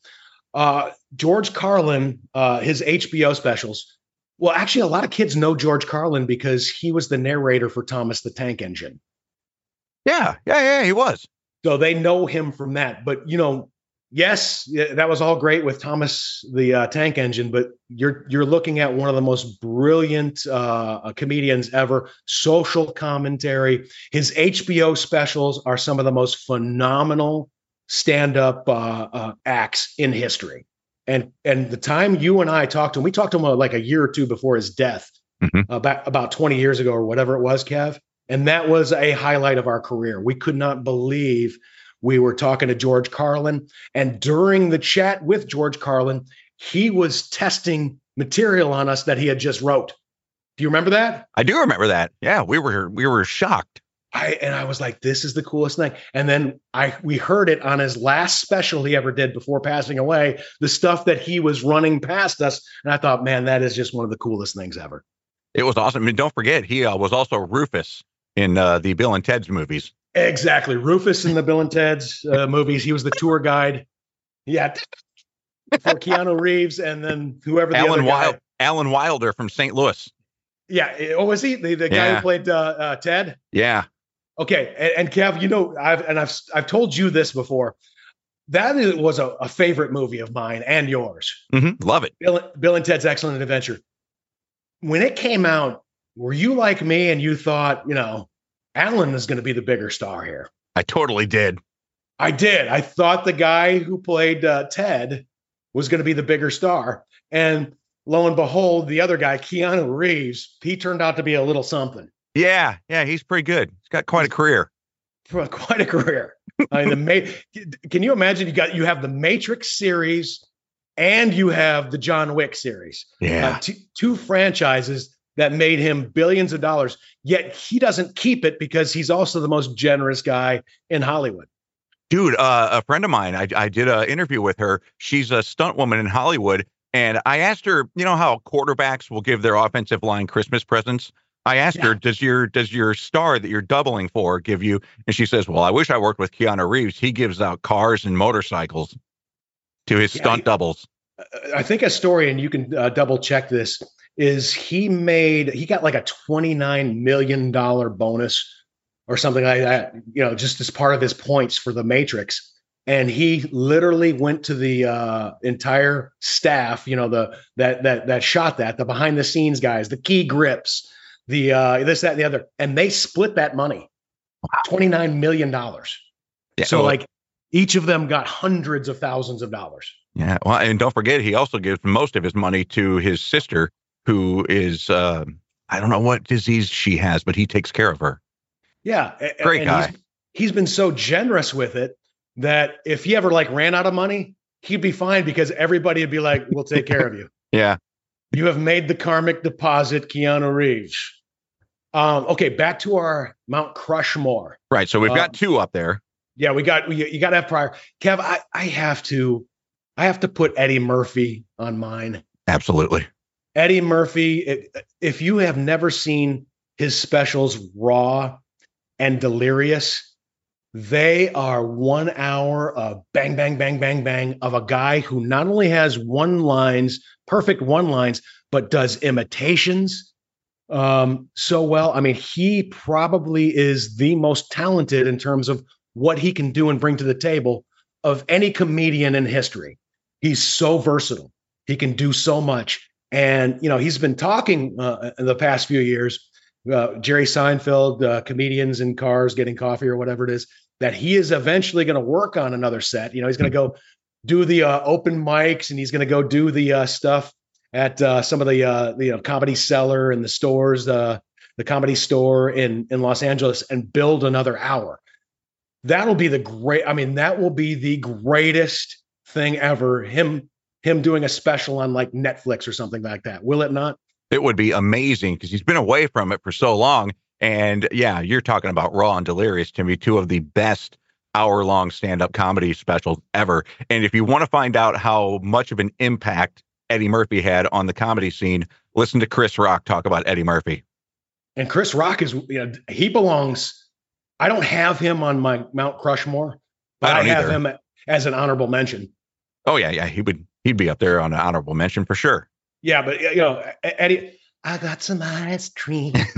Uh, George Carlin, uh, his HBO specials. Well, actually, a lot of kids know George Carlin because he was the narrator for Thomas the Tank Engine, Yeah, yeah, yeah. He was. so they know him from that. But you know, yes, that was all great with Thomas the uh, Tank Engine, but you're you're looking at one of the most brilliant uh, comedians ever. Social commentary. His HBO specials are some of the most phenomenal stand-up uh, uh, acts in history. And and the time you and I talked to him, we talked to him uh, like a year or two before his death, Mhm. about about 20 years ago or whatever it was, Kev. And that was a highlight of our career. We could not believe we were talking to George Carlin. And during the chat with George Carlin, he was testing material on us that he had just wrote. Do you remember that? I do remember that. Yeah, we were we were shocked. I and I was like, this is the coolest thing. And then I we heard it on his last special he ever did before passing away, the stuff that he was running past us. And I thought, man, that is just one of the coolest things ever. It was awesome. And don't forget, he uh, was also Rufus in uh, the Bill and Ted's movies. Exactly. Rufus in the Bill and Ted's uh, movies. He was the tour guide. Yeah. for Keanu Reeves, and then whoever the Alan other Wild, guy. Alan Wilder from St. Louis. Yeah, Oh, was he? The, the guy Yeah. who played uh, uh, Ted. Yeah. Okay, and, and Kev, you know, I've and I've I've told you this before. That is, was a, a favorite movie of mine and yours. hmm Love it. Bill, Bill and Ted's Excellent Adventure. When it came out, were you like me and you thought, you know, Alan is going to be the bigger star here? I totally did. I did. I thought the guy who played uh, Ted was going to be the bigger star. And lo and behold, the other guy, Keanu Reeves, he turned out to be a little something. Yeah. Yeah. He's pretty good. He's got quite a career. quite a career. I mean, the Ma- can you imagine? You got you have the Matrix series, and you have the John Wick series. Yeah. Uh, two, two franchises that made him billions of dollars. Yet he doesn't keep it because he's also the most generous guy in Hollywood. Dude, uh, a friend of mine, I, I did an interview with her. She's a stunt woman in Hollywood. And I asked her, you know how quarterbacks will give their offensive line Christmas presents? I asked her, does your does your star that you're doubling for give you? And she says, Well, I wish I worked with Keanu Reeves. He gives out cars and motorcycles to his Yeah, stunt he- doubles. I think a story, and you can uh, double check this, is he made he got like a twenty nine million dollar bonus or something like that. You know, just as part of his points for the Matrix. And he literally went to the uh, entire staff, you know, the that that that shot that the behind the scenes guys, the key grips, the uh, this that and the other, and they split that money, twenty nine million dollars. Yeah, So like each of them got hundreds of thousands of dollars. Yeah. Well, and don't forget, he also gives most of his money to his sister, who is, uh, I don't know what disease she has, but he takes care of her. Yeah, Great and guy. He's, he's been so generous with it that if he ever like ran out of money, he'd be fine because everybody would be like, "We'll take care of you. Yeah. You have made the karmic deposit, Keanu Reeves." Um, okay, back to our Mount Crushmore. Right. So we've Uh, got two up there. Yeah, we got you, you got to have Pryor. Kev, I I have to, I have to put Eddie Murphy on mine. Absolutely. Eddie Murphy, if you have never seen his specials, Raw and Delirious, they are one hour of bang, bang, bang, bang, bang of a guy who not only has one lines, perfect one lines, but does imitations um, so well. I mean, he probably is the most talented in terms of what he can do and bring to the table of any comedian in history. He's so versatile. He can do so much. And, you know, he's been talking uh, in the past few years, uh, Jerry Seinfeld, uh, comedians in cars getting coffee or whatever it is, that he is eventually going to work on another set. You know, he's going to go do the uh, open mics and he's going to go do the uh, stuff at uh, some of the, the you know, comedy cellar and the stores, the comedy store in, in Los Angeles and build another hour. That'll be the great, I mean, that will be the greatest thing ever. Him, him doing a special on like Netflix or something like that. Will it not? It would be amazing because he's been away from it for so long. And yeah, you're talking about Raw and Delirious to me, two of the best hour long stand up comedy specials ever. And if you want to find out how much of an impact Eddie Murphy had on the comedy scene, listen to Chris Rock talk about Eddie Murphy. And Chris Rock is, you know, he belongs. I don't have him on my Mount Crushmore, but I I, have either. him as an honorable mention. Oh yeah, yeah, he would he'd be up there on an honorable mention for sure. Yeah, but you know, Eddie, I got some ice cream.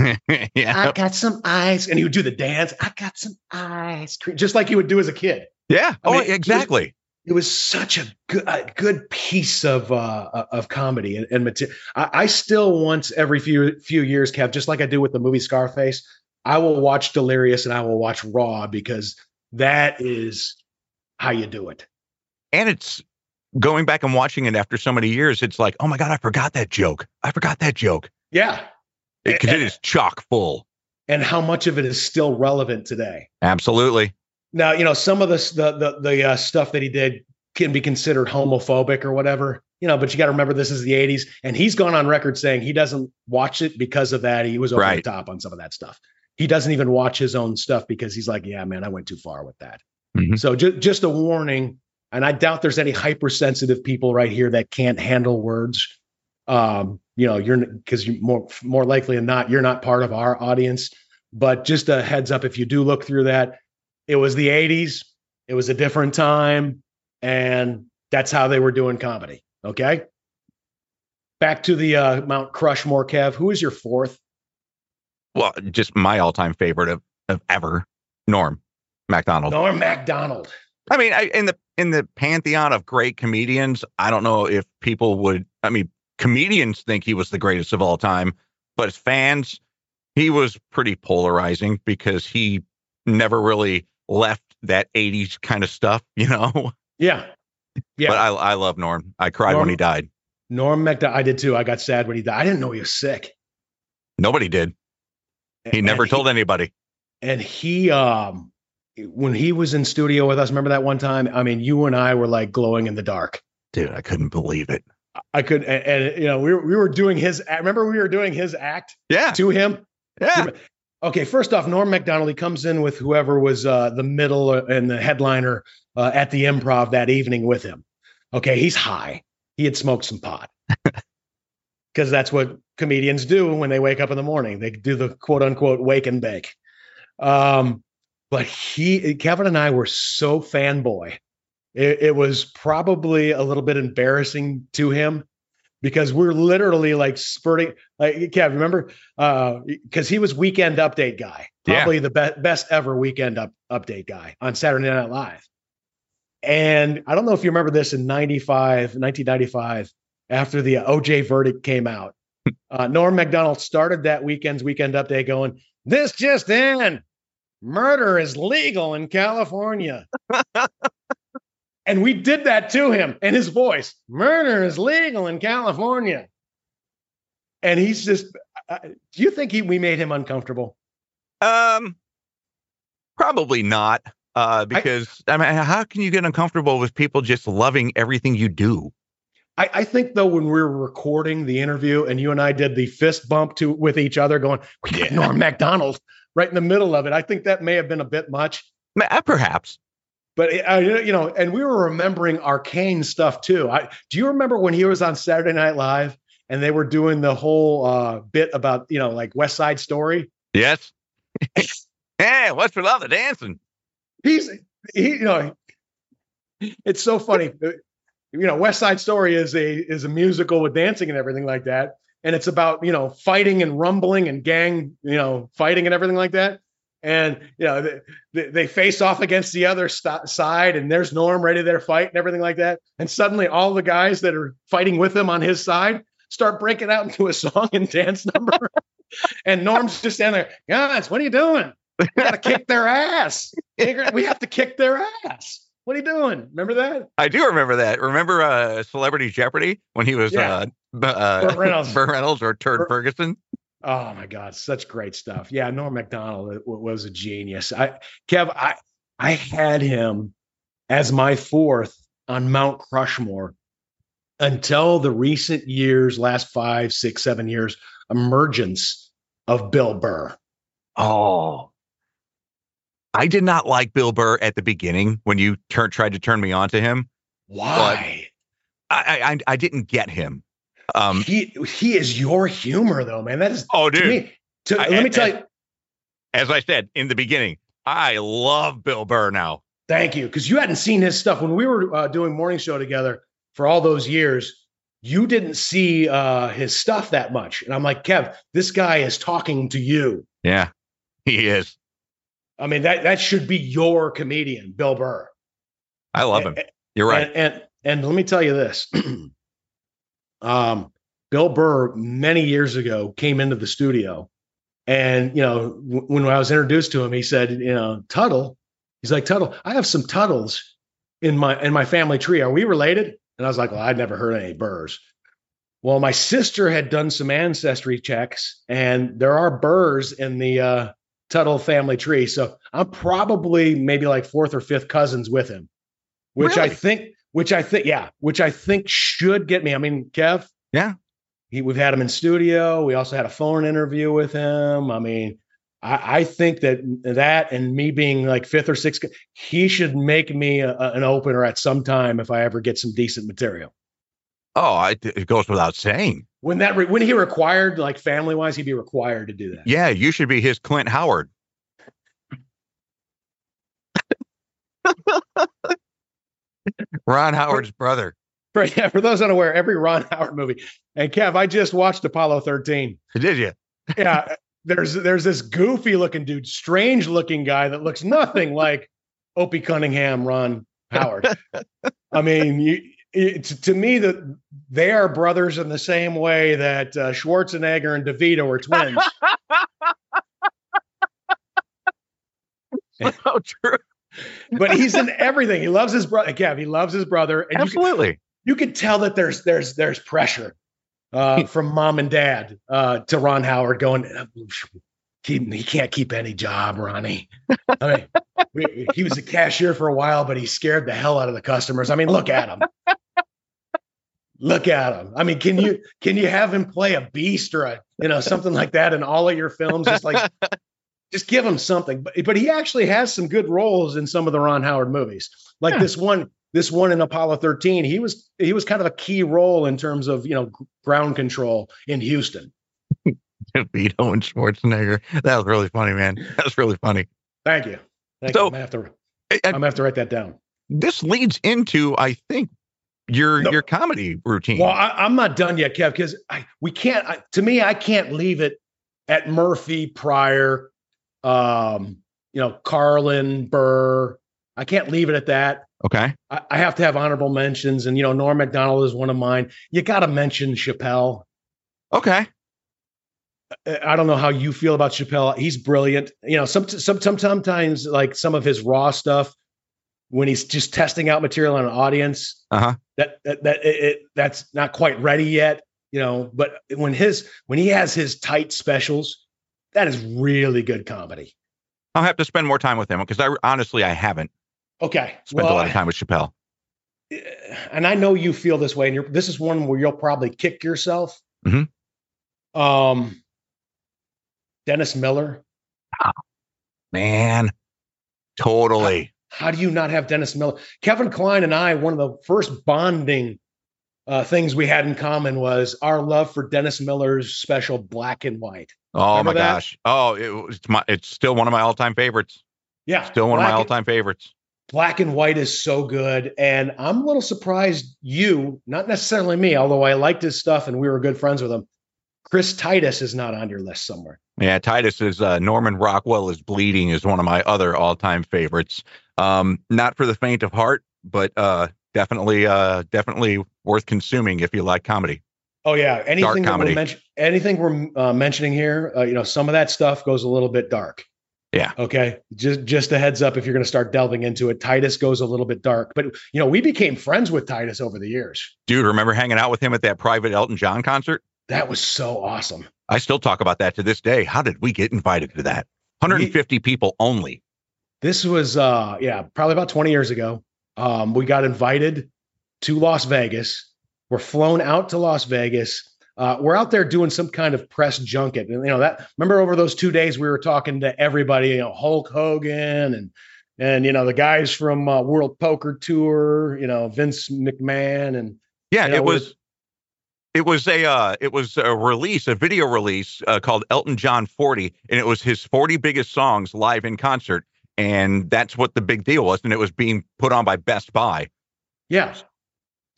yeah. I got some ice, and he would do the dance. I got some ice cream, just like he would do as a kid. Yeah. I Oh, mean, it was- exactly. It was such a good, a good piece of uh, of comedy and, and material. I, I still once every few few years, Kev, just like I do with the movie Scarface, I will watch Delirious and I will watch Raw because that is how you do it. and it's going back and watching it after so many years it's like oh my god i forgot that joke i forgot that joke Yeah, because it is chock full and how much of it is still relevant today. absolutely Now, you know, some of this, the the the uh, stuff that he did can be considered homophobic or whatever, you know. But you got to remember, this is the '80s, and he's gone on record saying he doesn't watch it because of that. He was over Right. the top on some of that stuff. He doesn't even watch his own stuff because he's like, "Yeah, man, I went too far with that." Mhm. So ju- just a warning, and I doubt there's any hypersensitive people right here that can't handle words. Um, you know, you're because you more more likely than not, you're not part of our audience. But just a heads up, if you do look through that, it was the 80s, it was a different time, and That's how they were doing comedy. Okay. Back to the uh, Mount Crushmore, Kev. Who is your fourth? Well, just my all-time favorite of, of ever, Norm Macdonald. Norm Macdonald. I mean, I, in the in the pantheon of great comedians, I don't know if people would. I mean, comedians think he was the greatest of all time, but as fans, he was pretty polarizing because he never really left that 80s kind of stuff, you know? Yeah. Yeah. But I, I love Norm. I cried Norm, when he died. Norm Macdonald. I did too. I got sad when he died. I didn't know he was sick. Nobody did. He never and told he, anybody. And he, um, when he was in studio with us, remember that one time? I mean, you and I were like glowing in the dark. Dude, I couldn't believe it. I could, and, and you know, we were, we were doing his. Remember, we were doing his act. Yeah. To him. Yeah. Okay, first off, Norm Macdonald, he comes in with whoever was uh, the middle and the headliner uh, at the improv that evening with him. Okay, he's high. He had smoked some pot. Because that's what comedians do when they wake up in the morning. They do the quote unquote wake and bake. Um, but he, Kevin and I were so fanboy. It, it was probably a little bit embarrassing to him because we're literally like spurting like Kev, remember? Uh because he was weekend update guy, probably yeah. the be- best ever weekend up- update guy on Saturday Night Live. And I don't know if you remember this in 95, 1995, after the OJ verdict came out. Uh, Norm Macdonald started that weekend's weekend update going, This just in murder is legal in California. And we did that to him in his voice. Murder is legal in California. And he's just, uh, do you think he, we made him uncomfortable? Um, probably not. Uh, because I, I mean, how can you get uncomfortable with people just loving everything you do? I, I, think though when we were recording the interview and you and I did the fist bump to with each other, going, "We got. Norm Macdonald right in the middle of it." I think that may have been a bit much. Perhaps. But uh, you know, and we were remembering arcane stuff too. I, do you remember when he was on Saturday Night Live and they were doing the whole uh, bit about you know like West Side Story? Yes. hey, what's with all the dancing? He's he, you know, it's so funny. Uh, you know, West Side Story is a is a musical with dancing and everything like that, and it's about you know fighting and rumbling and gang you know fighting and everything like that. And you know they, they face off against the other st- side and there's norm ready there fight and everything like that. And suddenly all the guys that are fighting with him on his side start breaking out into a song and dance number. And norm's just standing there guys what are you doing? We gotta kick their ass. We have to kick their ass what are you doing? Remember that? I do remember that. Remember uh, Celebrity Jeopardy when he was yeah. uh, uh, Burt Reynolds. Burt Reynolds or Turd Burt, Ferguson? Oh my God, such great stuff. Yeah, Norm Macdonald was a genius. I Kev, I I had him as my fourth on Mount Crushmore until the recent years, last five, six, seven years, emergence of Bill Burr. Oh, I did not like Bill Burr at the beginning when you turn, tried to turn me on to him. Why? I, I I didn't get him. Um, he he is your humor though, man. That is oh, dude. To me, to, I, let me tell as, you. As I said in the beginning, I love Bill Burr now. Thank you, because you hadn't seen his stuff when we were uh, doing morning show together for all those years. You didn't see uh, his stuff that much, and I'm like, Kev, this guy is talking to you. Yeah, he is. I mean that that should be your comedian, Bill Burr. I love him. You're right. And and, and let me tell you this. um, Bill Burr many years ago came into the studio, and you know w- when I was introduced to him, he said, you know, Tuttle. He's like Tuttle. I have some Tuttles in my in my family tree. Are we related? And I was like, well, I'd never heard any Burrs. Well, my sister had done some ancestry checks, and there are Burrs in the uh, Tuttle family tree. So I'm probably maybe like fourth or fifth cousins with him, which really? I think which I think, yeah, which I think should get me. I mean, Kev, yeah, he, we've had him in studio. We also had a phone interview with him. I mean, I, I think that that and me being like fifth or sixth, he should make me a, an opener at some time if I ever get some decent material. Oh, I, it goes without saying. When that re, when he required, like family wise, he'd be required to do that. Yeah, you should be his Clint Howard. Ron Howard's brother. For, yeah, for those unaware, every Ron Howard movie. And Kev, I just watched Apollo 13. Did you? Yeah, there's there's this goofy looking dude, strange looking guy that looks nothing like Opie Cunningham, Ron Howard. I mean, you, it's to me that they are brothers in the same way that uh, Schwarzenegger and DeVito are twins. so true. but he's in everything. He loves his brother. Kev, he loves his brother. And Absolutely. You can, you can tell that there's there's there's pressure uh, from mom and dad uh, to Ron Howard going. He, he can't keep any job, Ronnie. I mean, he was a cashier for a while, but he scared the hell out of the customers. I mean, look at him. Look at him. I mean, can you can you have him play a beast or a you know something like that in all of your films? Just like just give him something. But but he actually has some good roles in some of the Ron Howard movies. Like yeah. this one, this one in Apollo 13, he was he was kind of a key role in terms of you know ground control in Houston. Vito and Schwarzenegger. That was really funny, man. That was really funny. Thank you. Thank so, you. I'm gonna have to I'm gonna have to write that down. This leads into, I think, your no. your comedy routine. Well, I, am not done yet, Kev, because we can't. I, to me, I can't leave it at Murphy, Pryor, um, you know, Carlin, Burr. I can't leave it at that. Okay. I, I have to have honorable mentions, and you know, Norm Macdonald is one of mine. You got to mention Chappelle. Okay. I don't know how you feel about Chappelle. He's brilliant. You know, some, some, some sometimes like some of his raw stuff when he's just testing out material on an audience. Uh-huh. That that that it, it, that's not quite ready yet. You know, but when his when he has his tight specials, that is really good comedy. I'll have to spend more time with him because I honestly I haven't. Okay. Spent well, a lot of time with Chappelle. And I know you feel this way, and you're, this is one where you'll probably kick yourself. Mm-hmm. Um, Dennis Miller. Oh, man, totally. How, do you not have Dennis Miller? Kevin Kline and I, one of the first bonding uh, things we had in common was our love for Dennis Miller's special Black and White. Oh Remember my that? gosh! Oh, it, it's my it's still one of my all time favorites. Yeah, still one Black of my all time favorites. Black and White is so good, and I'm a little surprised you, not necessarily me, although I liked his stuff and we were good friends with him. Chris Titus is not on your list somewhere. Yeah, Titus is uh, Norman Rockwell is bleeding is one of my other all time favorites. Um, not for the faint of heart, but uh, definitely, uh, definitely worth consuming if you like comedy. Oh yeah, anything that we're men- anything we're uh, mentioning here, uh, you know, some of that stuff goes a little bit dark. Yeah. Okay. Just just a heads up if you're going to start delving into it. Titus goes a little bit dark, but you know, we became friends with Titus over the years. Dude, remember hanging out with him at that private Elton John concert? That was so awesome. I still talk about that to this day. How did we get invited to that? 150 we, people only. This was uh yeah, probably about 20 years ago. Um, we got invited to Las Vegas. We're flown out to Las Vegas. Uh, we're out there doing some kind of press junket. And you know that remember over those two days we were talking to everybody, you know, Hulk Hogan and and you know the guys from uh, World Poker Tour, you know, Vince McMahon and yeah, you know, it was it was a uh, it was a release, a video release uh, called Elton John 40, and it was his 40 biggest songs live in concert, and that's what the big deal was, and it was being put on by Best Buy. Yeah.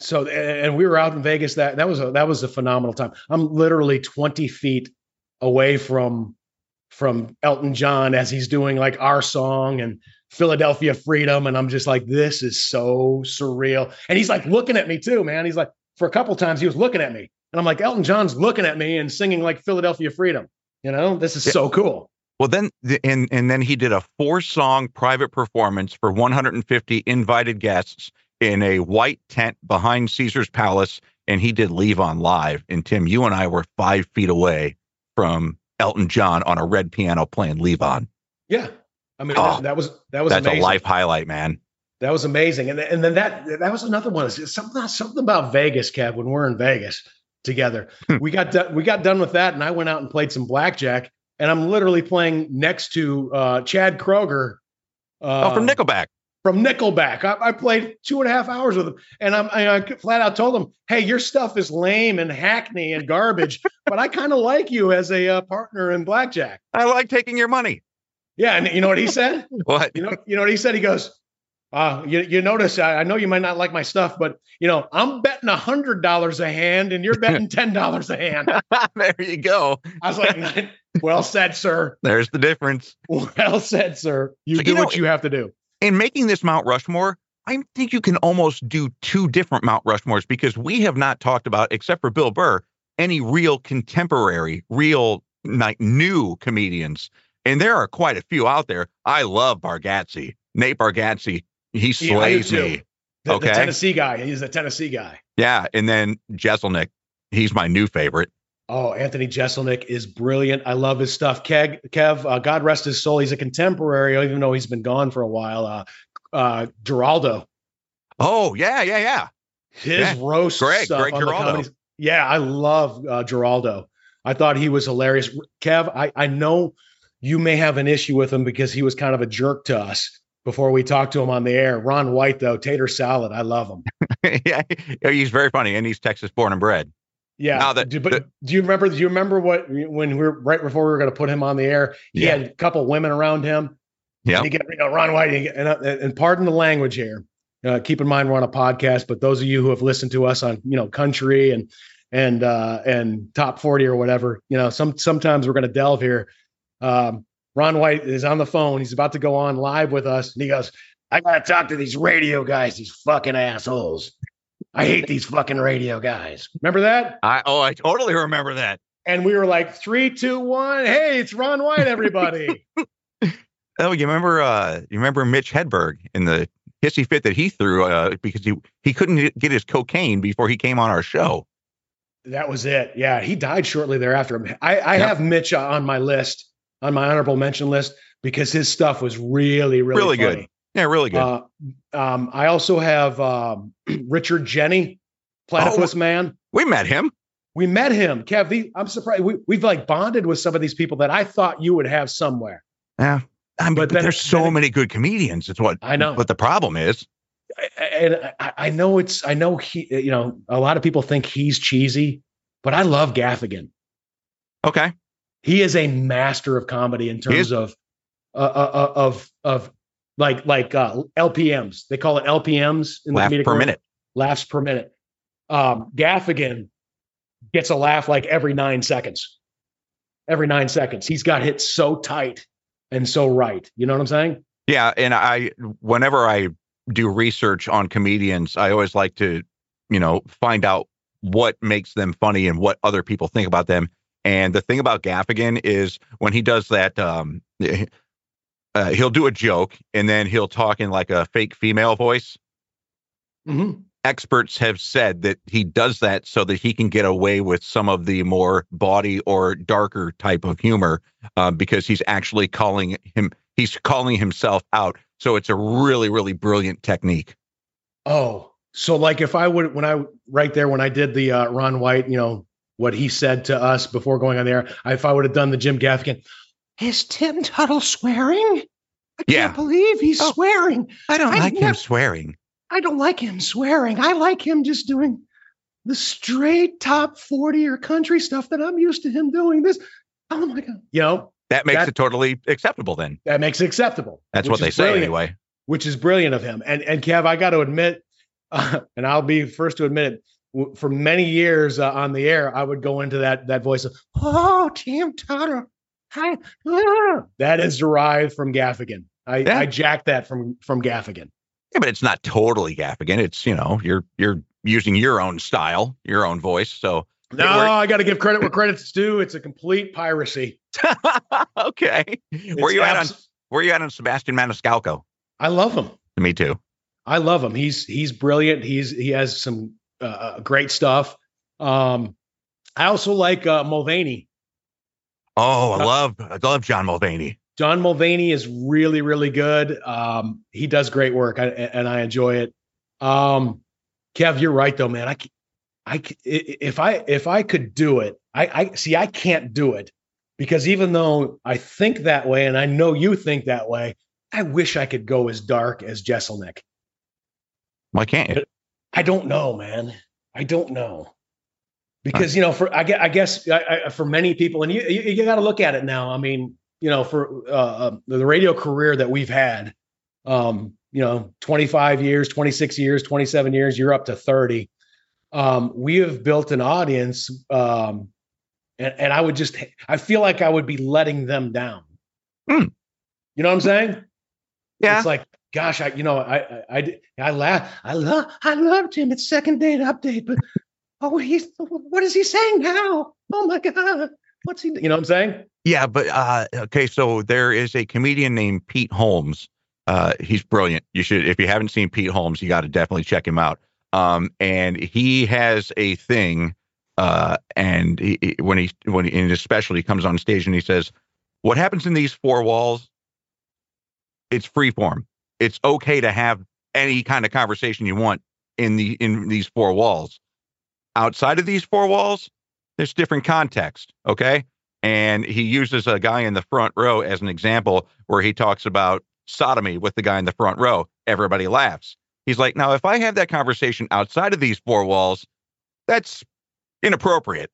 So and we were out in Vegas. That that was a that was a phenomenal time. I'm literally 20 feet away from from Elton John as he's doing like our song and Philadelphia Freedom, and I'm just like, this is so surreal. And he's like looking at me too, man. He's like, for a couple times he was looking at me. And i'm like elton john's looking at me and singing like philadelphia freedom. You know? This is yeah. so cool. Well then and and then he did a four song private performance for 150 invited guests in a white tent behind caesar's palace and he did Levon live. And tim you and i were five feet away from elton john on a red piano playing Levon. yeah. I mean oh, that, that, was that was that's amazing. a life highlight man that was amazing, and and then that that was another one. Something something about Vegas, Kev. When we're in Vegas together, hmm. we got done, we got done with that, and I went out and played some blackjack. And I'm literally playing next to uh, Chad Kroeger. Uh, oh, from Nickelback. From Nickelback, I, I, played two and a half hours with him, and I'm, I, I flat out told him, "Hey, your stuff is lame and hackney and garbage, but I kind of like you as a uh, partner in blackjack. I like taking your money." Yeah, and you know what he said? what? You know, you know what he said? He goes, Uh, you, you notice, I, I know you might not like my stuff, but you know, I'm betting a hundred dollars a hand and you're betting ten dollars a hand. there you go. I was like, well said, sir. There's the difference. Well said, sir. You So, do you know, what you have to do. In making this Mount Rushmore, I think you can almost do two different Mount Rushmores because we have not talked about, except for Bill Burr, any real contemporary, real like new comedians. And there are quite a few out there. I love Bargatze. Nate Bargatze. He Yeah, I do slays me. The, the Okay. Tennessee guy. He's a Tennessee guy. Yeah. And then Jeselnik. He's my new favorite. Oh, Anthony Jeselnik is brilliant. I love his stuff. Kev, Kev uh, God rest his soul. He's a contemporary, even though he's been gone for a while. Uh, uh, Giraldo, Oh, yeah, yeah, yeah. his Yeah. roast Greg, stuff Greg on the comedies- Yeah, I love uh, Giraldo. I thought he was hilarious. Kev, I, I know you may have an issue with him because he was kind of a jerk to us before we talked to him on the air. Ron White, though, tater salad. I love him. yeah. He's very funny. And he's Texas born and bred. Yeah. Now that- do, but the- do you remember? Do you remember what when we were right before we were going to put him on the air? He Yeah. had a couple women around him. Yeah. And he get, you know, Ron White, and, and, uh, and pardon the language here. Uh, keep in mind we're on a podcast, but those of you who have listened to us on you know country and and uh, and top forty or whatever, you know, some sometimes we're going to delve here. Um, Ron White is on the phone. He's about to go on live with us, and he goes, "I got to talk to these radio guys. These fucking assholes. I hate these fucking radio guys. Remember that?" I oh, I totally remember that. And we were like, three, two, one. Hey, it's Ron White, everybody. Oh, you remember uh you remember Mitch Hedberg in the hissy fit that he threw uh because he he couldn't get his cocaine before he came on our show. that was it. Yeah, he died shortly thereafter. I, I Yep. have Mitch on my list, on my honorable mention list, because his stuff was really, really, Really good. Yeah, really good. Uh, um, I also have um, Richard Jeni, Platypus Oh. Man. we met him. We met him, Kev. The, I'm surprised we, we've like bonded with some of these people that I thought you would have somewhere. Yeah. I mean, But but then- there's so then- many good comedians. It's what I know. But the problem is, and I, I know it's I know he you know a lot of people think he's cheesy, but I love Gaffigan. okay, He is a master of comedy in terms of uh, uh, of of like like uh, LPMs. They call it LPMs in the laugh comedic per minute. Laughs per minute. Um, Gaffigan gets a laugh like every nine seconds. Every nine seconds, he's got hit so tight and so right. You know what I'm saying? Yeah, and I whenever I do research on comedians, I always like to, you know, find out what makes them funny and what other people think about them. And the thing about Gaffigan is when he does that, um, uh, he'll do a joke and then he'll talk in like a fake female voice. Mhm. Experts have said that he does that so that he can get away with some of the more bawdy or darker type of humor uh, because he's actually calling him he's calling himself out. So it's a really really brilliant technique. Oh, so like if I would, when I right there when I did the uh, Ron White, you know what he said to us before going on there, if I would have done the Jim Gaffigan, is Tim Tuttle swearing? I Yeah. can't believe he's Oh. swearing. I don't I like him swearing. I don't like him swearing. I like him just doing the straight top 40 or country stuff that I'm used to him doing. This, oh my God. You know, That makes That- it totally acceptable then. that makes it acceptable. That's what they say anyway. which is brilliant of him. And and Kev, I got to admit, uh, and I'll be first to admit it. For many years uh, on the air, I would go into that that voice of "Oh, Tim Tutter." Hi. ah." That is derived from Gaffigan. I, Yeah. I jacked that from from Gaffigan. Yeah, but it's not totally Gaffigan. It's you know you're you're using your own style, your own voice. So No, I got to give credit where credit's due. It's a complete piracy. okay, where It's you at on where you at on Sebastian Maniscalco? I love him. Me too. I love him. He's he's brilliant. He's he has some uh, great stuff. Um, I also like uh, Mulaney. Oh, I Uh, love I love John Mulaney. John Mulaney is really, really good. Um, he does great work, I, and I enjoy it. Um, Kev, you're right though, man. I, I if I, if I could do it, I, I see. I can't do it because even though I think that way, and I know you think that way, I wish I could go as dark as Jeselnik. Why can't you? I don't know, man. I don't know because you know, for I guess, I guess I, I, for many people, and you you, you got to look at it now. I mean, you know, for uh, uh, the radio career that we've had, um, you know 25 years 26 years 27 years you're up to 30 um, we have built an audience um, and, and i would just i feel like i would be letting them down Hmm. you know what i'm saying Yeah. it's like gosh i you know i i i, I laugh i love i loved him it's second date update but oh he's what is he saying now oh my god what's he you know what i'm saying Yeah, but uh, okay, so there is a comedian named Pete Holmes. Uh, he's brilliant. You should, if you haven't seen Pete Holmes, you got to definitely check him out. Um, and he has a thing, uh, and he, he- when he when he, in his special, he comes on stage and he says, "What happens in these four walls? It's free form. It's okay to have any kind of conversation you want in the in these four walls. Outside of these four walls, there's different context. Okay." and he uses a guy in the front row as an example where he talks about sodomy with the guy in the front row. Everybody laughs. He's like, now, if I have that conversation outside of these four walls, that's inappropriate.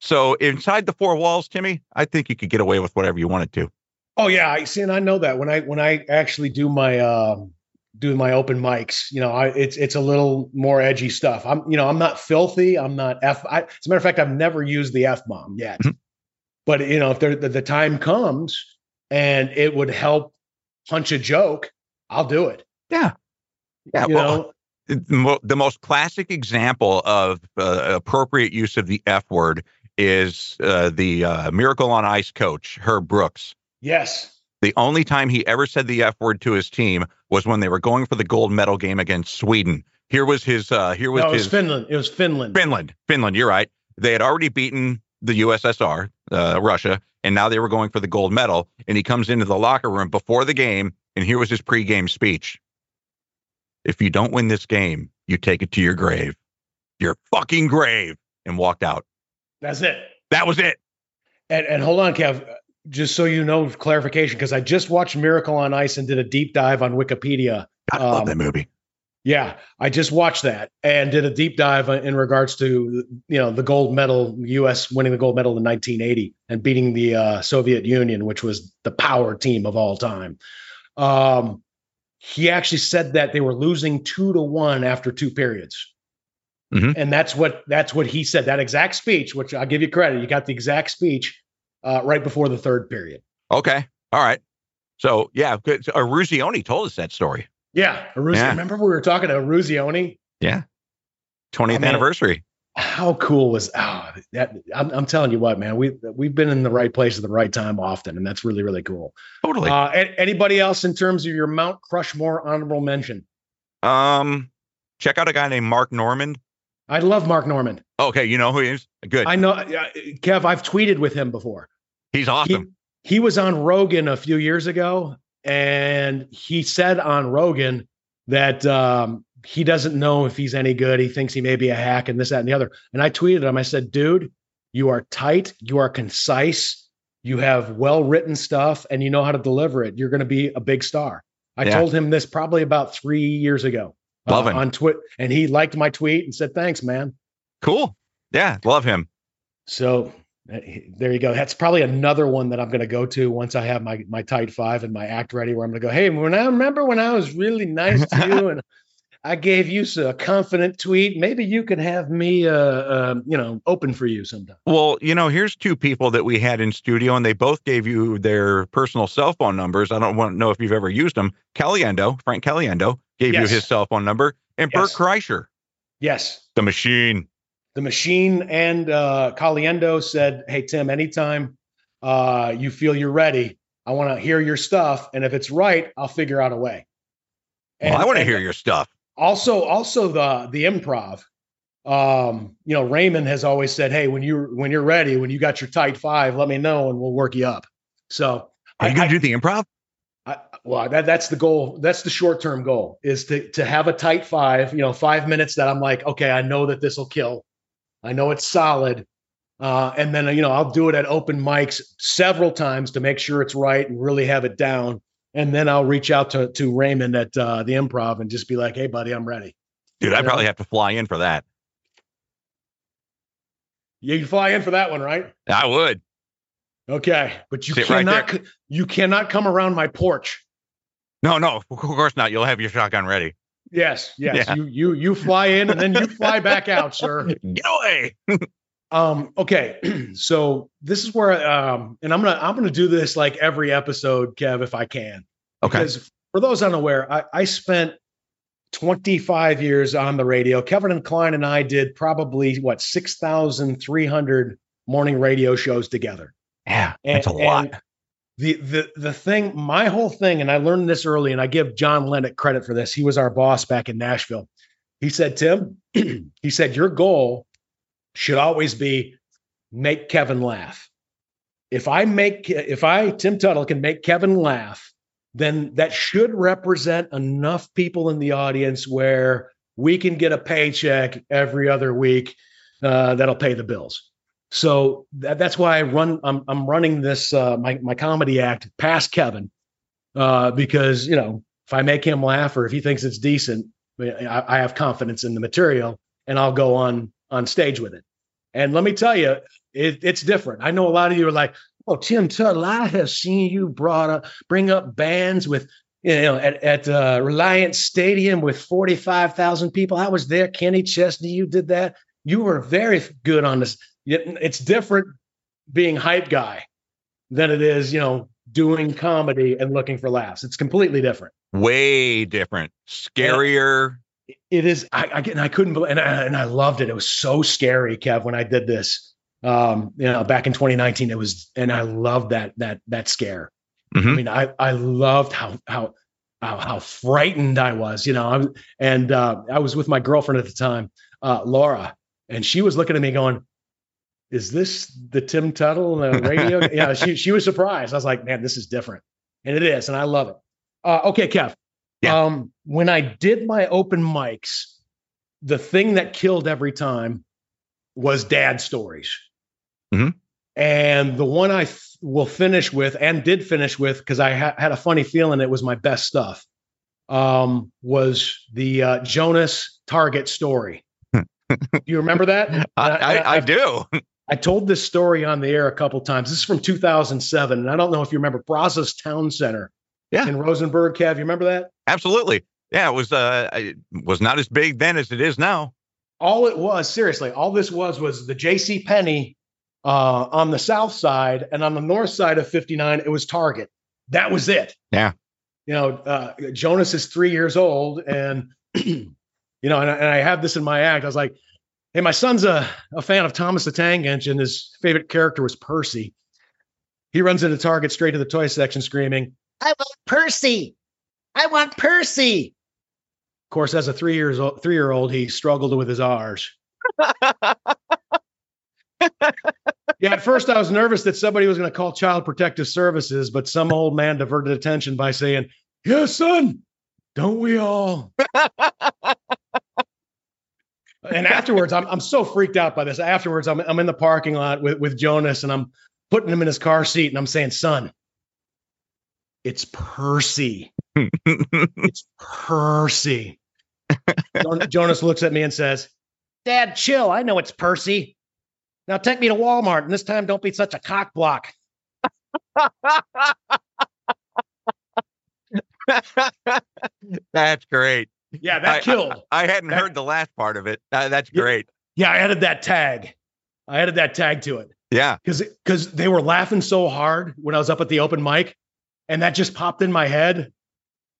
So inside the four walls, Timmy, I think you could get away with whatever you wanted to. Oh yeah, I see, and I know that when I when I actually do my um do my open mics, you know, I it's it's a little more edgy stuff. I'm you know I'm not filthy. I'm not f. I, as a matter of fact, I've never used the f bomb yet. Mhm. But you know, if there, the, the time comes and it would help punch a joke, I'll do it. Yeah. Yeah. you well, know, the, the most classic example of uh, appropriate use of the F word is uh, the uh, Miracle on Ice coach, Herb Brooks. Yes, The only time he ever said the F word to his team was when they were going for the gold medal game against Sweden. Here was his uh here was no, it was his Finland. It was Finland. Finland. Finland, you're right. They had already beaten the USSR, uh, Russia, and now they were going for the gold medal. And he comes into the locker room before the game, and here was his pregame speech. If you don't win this game, you take it to your grave. Your fucking grave. And walked out. That's it. That was it. And and hold on, Kev. Just so you know, clarification, because I just watched Miracle on Ice and did a deep dive on Wikipedia. I love Um, that movie. Yeah, I just watched that and did a deep dive in regards to you know the gold medal, U.S. winning the gold medal in 1980 and beating the uh, Soviet Union, which was the power team of all time. Um, he actually said that they were losing two to one after two periods, Mhm. and that's what that's what he said. That exact speech, which I'll give you credit, you got the exact speech uh, right before the third period. Okay. All right. So yeah, good. So, uh, Ruzioni told us that story. Yeah, Aruzzi, Yeah. remember we were talking to Eruzione? Yeah. 20th I mean, anniversary. how cool was oh, that? I'm, I'm telling you what, man, we we've been in the right place at the right time often, and that's really really cool. Totally. Uh, anybody else in terms of your Mount Crushmore honorable mention? um, check out a guy named Mark Norman. I love Mark Norman. Okay, you know who he is. Good. I know, uh, Kev. I've tweeted with him before. He's awesome. He was on Rogan a few years ago, and he said on Rogan that um, he doesn't know if he's any good. He thinks he may be a hack and this, that, and the other. And I tweeted him. I said, dude, you are tight, you are concise, you have well written stuff, and you know how to deliver it. You're going to be a big star. I Yeah. told him this probably about three years ago uh, him. on Twitter, and he liked my tweet and said, thanks, man. cool. Yeah, love him. So there you go. That's probably another one that I'm going to go to once I have my my tight five and my act ready. Where I'm going to go. Hey, when I remember when I was really nice to you and I gave you a confident tweet, maybe you could have me, uh, uh, you know, open for you sometime. Well, you know, here's two people that we had in studio, and they both gave you their personal cell phone numbers. I don't want to know if you've ever used them. Caliendo, Frank Caliendo, gave Yes. you his cell phone number, and Bert Yes. Kreischer, Yes, the machine. The machine and uh, Caliendo said, "Hey Tim, anytime uh, you feel you're ready, I want to hear your stuff, and if it's right, I'll figure out a way." Well, I want to hear your stuff. also also the the improv um you know raymond has always said hey when you when you're ready when you got your tight five let me know and we'll work you up so Are you going to do the improv? I, well that that's the goal that's the short term goal is to to have a tight five you know five minutes that i'm like okay i know that this will kill i know it's solid uh, and then you know i'll do it at open mics several times to make sure it's right and really have it down and then i'll reach out to to raymond at uh, the improv and just be like hey buddy i'm ready Dude, I probably have to fly in for that. you can fly in for that one right I would. Okay, but you Sit cannot c- you cannot come around my porch. No, no, of course not. You'll have your shotgun ready. Yes, yes. Yeah. You you you fly in and then you fly back out, sir. Get away. Um, okay, so this is where um, and I'm gonna I'm gonna do this like every episode, Kev, if I can. Okay. Because for those unaware, I, I spent 25 years on the radio. Kevin and Kline and I did probably what 6,300 morning radio shows together. Yeah, And- that's a lot. The the the thing, my whole thing, and I learned this early, and I give John Lennox credit for this. He was our boss back in Nashville. He said, Tim, he said, your goal should always be make Kevin laugh. If I make if I Tim Tuttle can make Kevin laugh, then that should represent enough people in the audience where we can get a paycheck every other week uh, that'll pay the bills. So that, that's why I run. I'm I'm running this uh, my my comedy act past Kevin uh, because you know if I make him laugh or if he thinks it's decent, I, I have confidence in the material and I'll go on on stage with it. And let me tell you, it, it's different. I know a lot of you are like, "Oh, Tim Tuttle, I have seen you brought up bring up bands with." You know, at, at uh, Reliant Stadium with 45,000 people. I was there. Kenny Chesney, you did that. You were very good on this it's different being hype guy than it is, you know, doing comedy and looking for laughs. It's completely different. Way different, scarier. It is. I, I and I couldn't believe, and I, and I loved it. It was so scary, Kev, when I did this. Um, you know, back in 2019, it was, and I loved that that that scare. I Mhm. mean, I I loved how how how, how frightened I was. You know, I was, and uh, I was with my girlfriend at the time, uh, Laura, and she was looking at me going, "Is this the Tim Tuttle uh, radio?" yeah, she she was surprised. I was like, "Man, this is different," and it is, and I love it. Uh, okay, Kev. Yeah. Um, when I did my open mics, the thing that killed every time was dad stories. Mhm. And the one I f- will finish with and did finish with because I ha- had a funny feeling it was my best stuff um, was the uh, Jonas Target story. do you remember that? I, I, I I've- do. I told this story on the air a couple times. This is from 2007, and I don't know if you remember Brazos Town Center Yeah. in Rosenberg. Kev, you remember that? Absolutely. Yeah, it was uh it was not as big then as it is now. All it was, seriously, all this was was the J.C. Penney uh, on the south side, and on the north side of 59, it was Target. That was it. Yeah. You know, uh, Jonas is three years old, and you know, and, I- and I have this in my act. I was like, "Hey, my son's a, a fan of Thomas the Tank Engine. his favorite character was Percy. He runs into Target straight to the toy section, screaming, "I want Percy! I want Percy!" Of course, as a three years old, three year old, he struggled with his R's. Yeah, at first I was nervous that somebody was going to call Child Protective Services, but some old man diverted attention by saying, Yes, son, don't we all?" and afterwards, I'm I'm so freaked out by this. Afterwards, I'm I'm in the parking lot with with Jonas, and I'm putting him in his car seat, and I'm saying, "Son, it's Percy. It's Percy." Jonas looks at me and says, "Dad, chill. I know it's Percy." Now take me to Walmart, and this time don't be such a cock block. That's great. Yeah, that I- killed. I hadn't That- heard the last part of it. Uh, that's great. yeah, I added that tag. I added that tag to it Yeah. because because they were laughing so hard when I was up at the open mic, and that just popped in my head,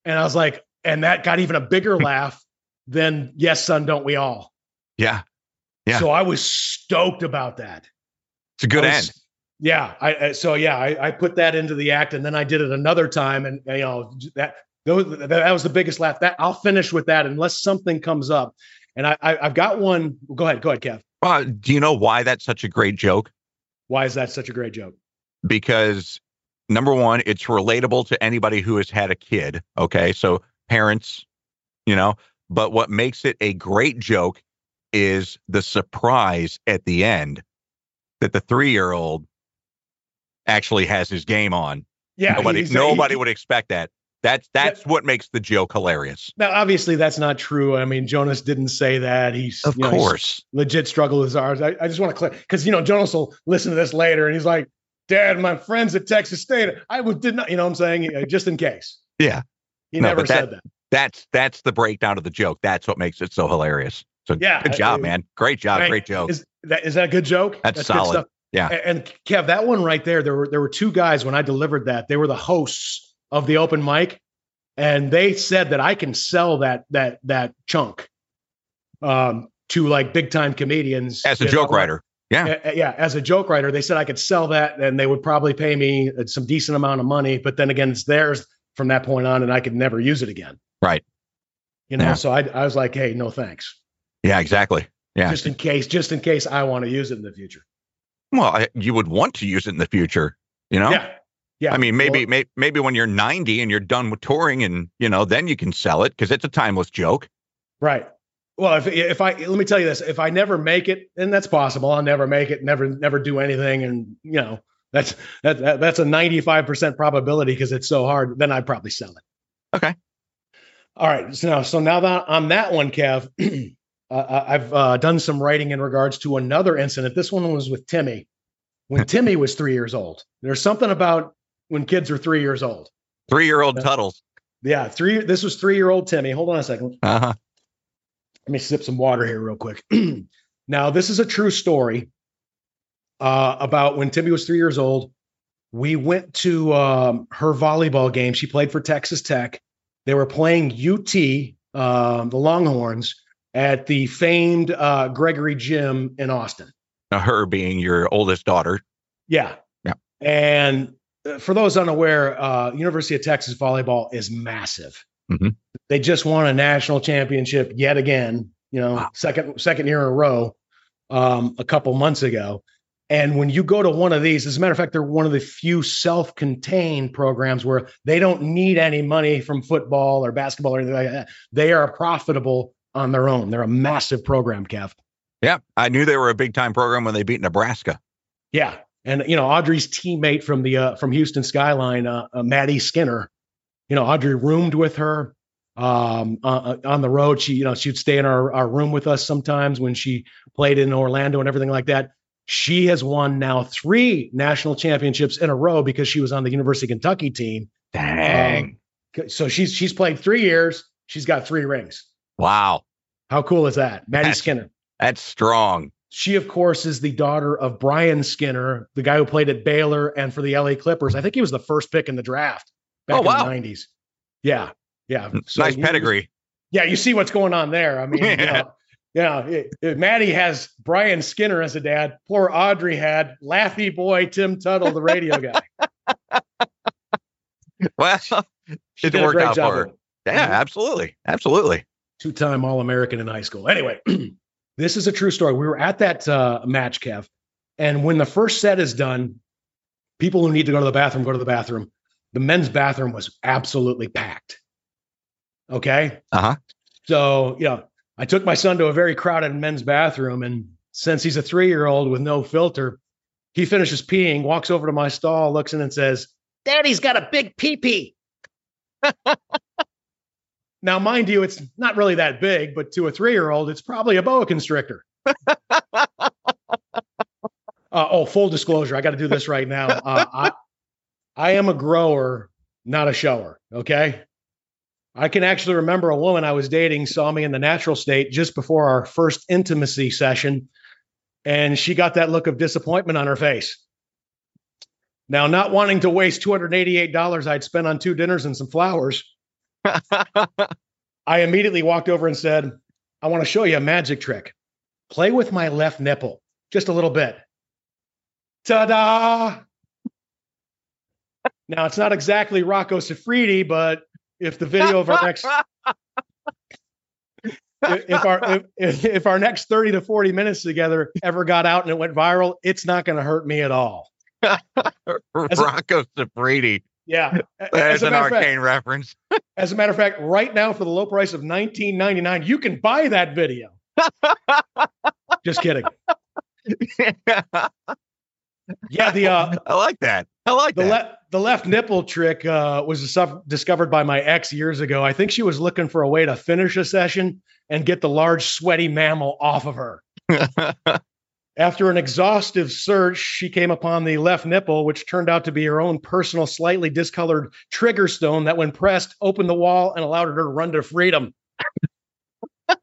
and I was like, and that got even a bigger laugh than "Yes, son, don't we all?" Yeah. Yeah. So I was stoked about that. It's a good was- end. Yeah. I, I so yeah, I, I put that into the act, and then I did it another time, and you know that those that, was the biggest laugh. That I'll finish with that unless something comes up, and I, I I've got one. Go ahead, go ahead, Kev. Uh, do you know why that's such a great joke? Why is that such a great joke? Because number one, it's relatable to anybody who has had a kid. Okay. So parents, you know, but what makes it a great joke is the surprise at the end that the three year old actually has his game on. Yeah, nobody nobody he- would expect that. That's that's what makes the joke hilarious. Now, obviously, that's not true. I mean, Jonas didn't say that. He's Of you know, he's course. legit struggle with his ours. I, I just want to clear because you know Jonas will listen to this later, and he's like, "Dad, my friends at Texas State, I would did not." You know, what I'm saying just in case. Yeah. He No, never that- said that. That's that's the breakdown of the joke. That's what makes it so hilarious. So Yeah, good job, man. Great job. Great joke. Is that is that a good joke? That's good solid. Yeah. A- And Kev, that one right there, there were there were two guys when I delivered that. They were the hosts of the open mic, and they said that I can sell that that that chunk um, to like big time comedians As a joke know, writer. Yeah. Uh, yeah, as a joke writer, they said I could sell that and they would probably pay me uh, some decent amount of money. But then again, it's theirs from that point on, and I could never use it again. Right. You know, Yeah. so I, I was like, hey, no thanks. Yeah, exactly. Yeah. Just in case, just in case I want to use it in the future. Well, I, you would want to use it in the future, you know? Yeah. Yeah. I mean, maybe, Well, may, maybe when you're 90 and you're done with touring and, you know, then you can sell it because it's a timeless joke. right. Well, if if I let me tell you this, if I never make it, and that's possible, I'll never make it, never never do anything, and you know that's that, that that's a ninety five percent probability because it's so hard. Then I'd probably sell it. Okay. All right. So now, so now that on that one, Kev, uh, I've uh, done some writing in regards to another incident. This one was with Timmy when Timmy was three years old. There's something about when kids are three years old. Three year old. Tuttles. Yeah, three. This was three year old Timmy. Hold on a second. Uh-huh. Let me sip some water here real quick. now, this is a true story uh, about when Timmy was three years old. We went to um, her volleyball game. She played for Texas Tech. They were playing UT, um, the Longhorns, at the famed uh, Gregory Gym in Austin. Now, her being your oldest daughter. Yeah. Yeah. And uh, for those unaware, uh, University of Texas volleyball is massive. Mhm. They just won a national championship yet again. You know, Wow. second second year in a row, um, a couple months ago. And when you go to one of these, as a matter of fact, they're one of the few self-contained programs where they don't need any money from football or basketball or anything like that. They are profitable on their own. They're a massive program, Kev. Yeah. I knew they were a big time program when they beat Nebraska. Yeah, and you know Audrey's teammate from the uh, from Houston Skyline, uh, uh, Maddie Skinner. You know Audrey roomed with her um, uh, uh, on the road. She you know she'd stay in our our room with us sometimes when she played in Orlando and everything like that. She has won now three national championships in a row because she was on the University of Kentucky team. Dang. Um, so she's she's played three years. She's got three rings. wow. How cool is that, Maddie That's- Skinner? That's strong. She, of course, is the daughter of Brian Skinner, the guy who played at Baylor and for the LA Clippers. I think he was the first pick in the draft back Oh, wow. in the 90s. Yeah. Yeah. So nice you- pedigree. Yeah. You see what's going on there. I mean, you Yeah. know, yeah. it- it- Maddie has Brian Skinner as a dad. Poor Audrey had Laffy boy Tim Tuttle, the radio guy. Well, She it worked out for her. Yeah, Mhm. absolutely. Absolutely. two time All American in high school. Anyway, this is a true story. We were at that uh, match, Kev, and when the first set is done, people who need to go to the bathroom go to the bathroom. The men's bathroom was absolutely packed. Okay. Uh-huh. So, you know, I took my son to a very crowded men's bathroom, and since he's a three year old with no filter, he finishes peeing, walks over to my stall, looks in, and says, Daddy's got a big pee pee. now, mind you, it's not really that big, but to a three year old, it's probably a boa constrictor. uh, oh, full disclosure, I got to do this right now. Uh, I, I am a grower, not a shower. Okay. I can actually remember a woman I was dating saw me in the natural state just before our first intimacy session, and she got that look of disappointment on her face. Now, not wanting to waste $288 I'd spent on two dinners and some flowers, I immediately walked over and said, I want to show you a magic trick. Play with my left nipple just a little bit. Ta da! Now, it's not exactly Rocco Siffredi, but if the video of our next if our if, if our next 30 to 40 minutes together ever got out and it went viral, it's not going to hurt me at all. Rocco Siffredi. Yeah. As There's an of fact, arcane reference. As a matter of fact, right now for the low price of 19.99, you can buy that video. Just kidding. Yeah, the uh, I like that. I like the that. left the left nipple trick uh, was dis- discovered by my ex years ago. I think she was looking for a way to finish a session and get the large sweaty mammal off of her. After an exhaustive search, she came upon the left nipple, which turned out to be her own personal, slightly discolored trigger stone that, when pressed, opened the wall and allowed her to run to freedom.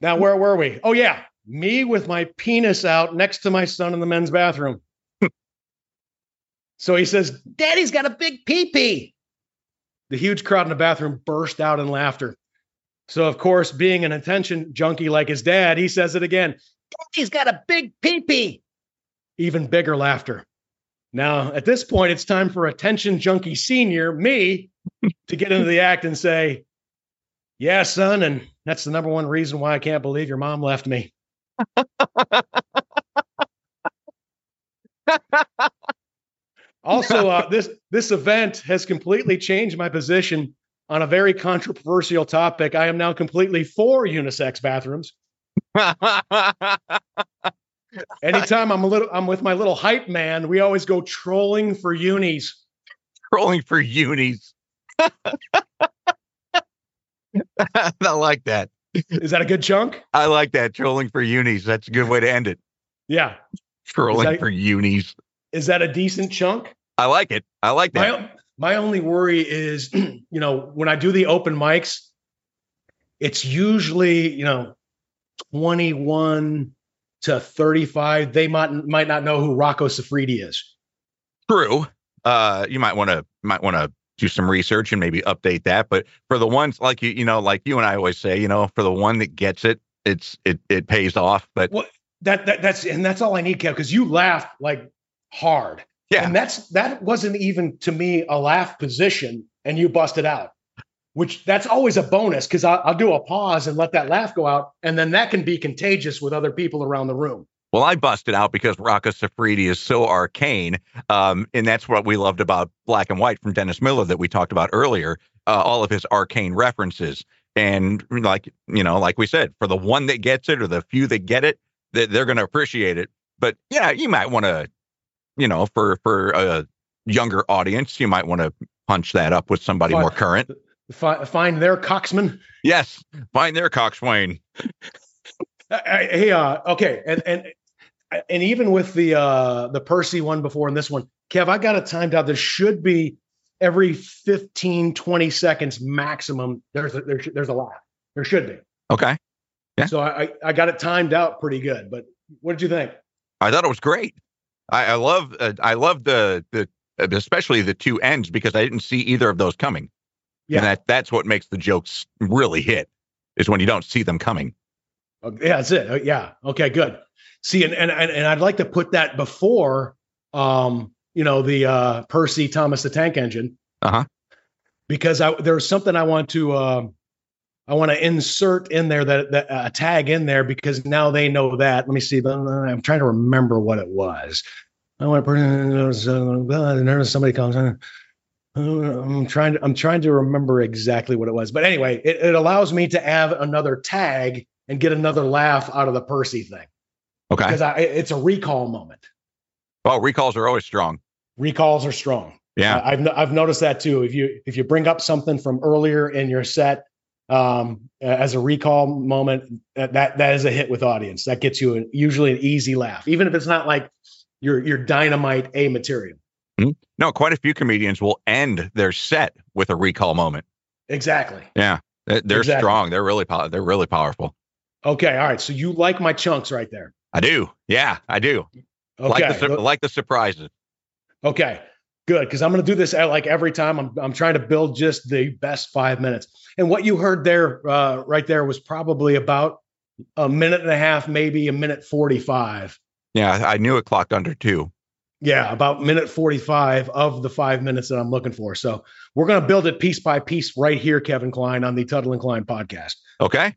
now, where were we? Oh, yeah. Me with my penis out next to my son in the men's bathroom. so he says, Daddy's got a big pee pee. The huge crowd in the bathroom burst out in laughter. So, of course, being an attention junkie like his dad, he says it again Daddy's got a big peepee. Even bigger laughter. Now, at this point, it's time for attention junkie senior, me, to get into the act and say, Yeah, son. And that's the number one reason why I can't believe your mom left me. also, uh, this this event has completely changed my position on a very controversial topic. I am now completely for unisex bathrooms. Anytime I'm a little, I'm with my little hype man. We always go trolling for unis. Trolling for unis. I like that. Is that a good chunk? I like that. Trolling for unis. That's a good way to end it. Yeah. Trolling that, for unis. Is that a decent chunk? I like it. I like that. My, my only worry is, you know, when I do the open mics, it's usually, you know, 21 to 35, they might might not know who Rocco Siffredi is. True. Uh, you might want to might want to do some research and maybe update that. But for the ones like you, you know, like you and I always say, you know, for the one that gets it, it's it it pays off. But well, that, that that's and that's all I need, Kev, because you laugh like hard. Yeah. And that's that wasn't even to me a laugh position, and you busted out which that's always a bonus because I'll, I'll, do a pause and let that laugh go out, and then that can be contagious with other people around the room. Well, I busted out because Rocco Siffredi is so arcane, um, and that's what we loved about Black and White from Dennis Miller that we talked about earlier. Uh, all of his arcane references, and like you know, like we said, for the one that gets it or the few that get it, that they're going to appreciate it. But yeah, you might want to, you know, for for a younger audience, you might want to punch that up with somebody more current find their coxman. Yes, find their coxswain. hey, uh, okay, and and and even with the uh the Percy one before and this one, Kev, I got it timed out. There should be every 15, 20 seconds maximum. There's a, there, there's a laugh. There should be. Okay. Yeah. So I I got it timed out pretty good. But what did you think? I thought it was great. I, I love uh, I love the the especially the two ends because I didn't see either of those coming. Yeah. And that that's what makes the jokes really hit is when you don't see them coming. Oh, yeah, that's it. Uh, yeah. Okay, good. See, and and and I'd like to put that before um, you know, the uh Percy Thomas the Tank Engine. Uh-huh. Because I there's something I want to uh, I want to insert in there that, that uh, tag in there because now they know that. Let me see. I'm trying to remember what it was. I want to put in, somebody comes in. I'm trying to I'm trying to remember exactly what it was, but anyway, it, it allows me to add another tag and get another laugh out of the Percy thing. Okay, because I, it's a recall moment. Oh, recalls are always strong. Recalls are strong. Yeah, I, I've I've noticed that too. If you if you bring up something from earlier in your set um, as a recall moment, that that is a hit with audience. That gets you an, usually an easy laugh, even if it's not like your your dynamite a material. Mm-hmm. No, quite a few comedians will end their set with a recall moment. Exactly. Yeah, they're exactly. strong. They're really pow- they're really powerful. Okay, all right. So you like my chunks right there? I do. Yeah, I do. Okay. Like the, like the surprises. Okay, good. Because I'm going to do this uh, like every time. I'm I'm trying to build just the best five minutes. And what you heard there, uh, right there, was probably about a minute and a half, maybe a minute forty-five. Yeah, I knew it clocked under two. Yeah, about minute 45 of the five minutes that I'm looking for. So we're going to build it piece by piece right here, Kevin Kline, on the Tuttle and Kline podcast. Okay.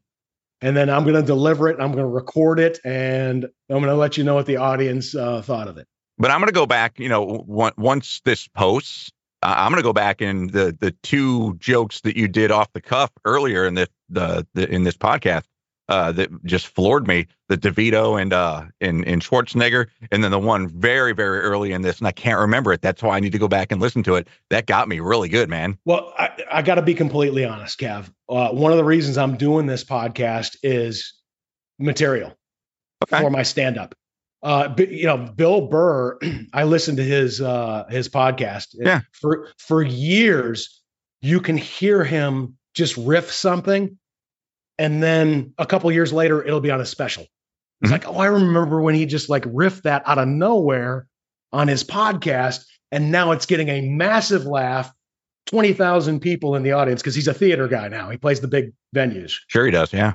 And then I'm going to deliver it. I'm going to record it, and I'm going to let you know what the audience uh, thought of it. But I'm going to go back. You know, once this posts, uh, I'm going to go back in the the two jokes that you did off the cuff earlier in the the, the in this podcast uh, that just floored me. The DeVito and uh in in Schwarzenegger, and then the one very very early in this, and I can't remember it. That's why I need to go back and listen to it. That got me really good, man. Well, I, I got to be completely honest, Kev. Uh, one of the reasons I'm doing this podcast is material. okay. for my stand up. Uh, but, you know, Bill Burr, I listened to his uh, his podcast. Yeah. For for years, you can hear him just riff something, and then a couple years later, it'll be on a special. It's mm-hmm. like, oh, I remember when he just like riffed that out of nowhere on his podcast, and now it's getting a massive laugh. 20,000 people in the audience because he's a theater guy now. He plays the big venues. Sure, he does. Yeah.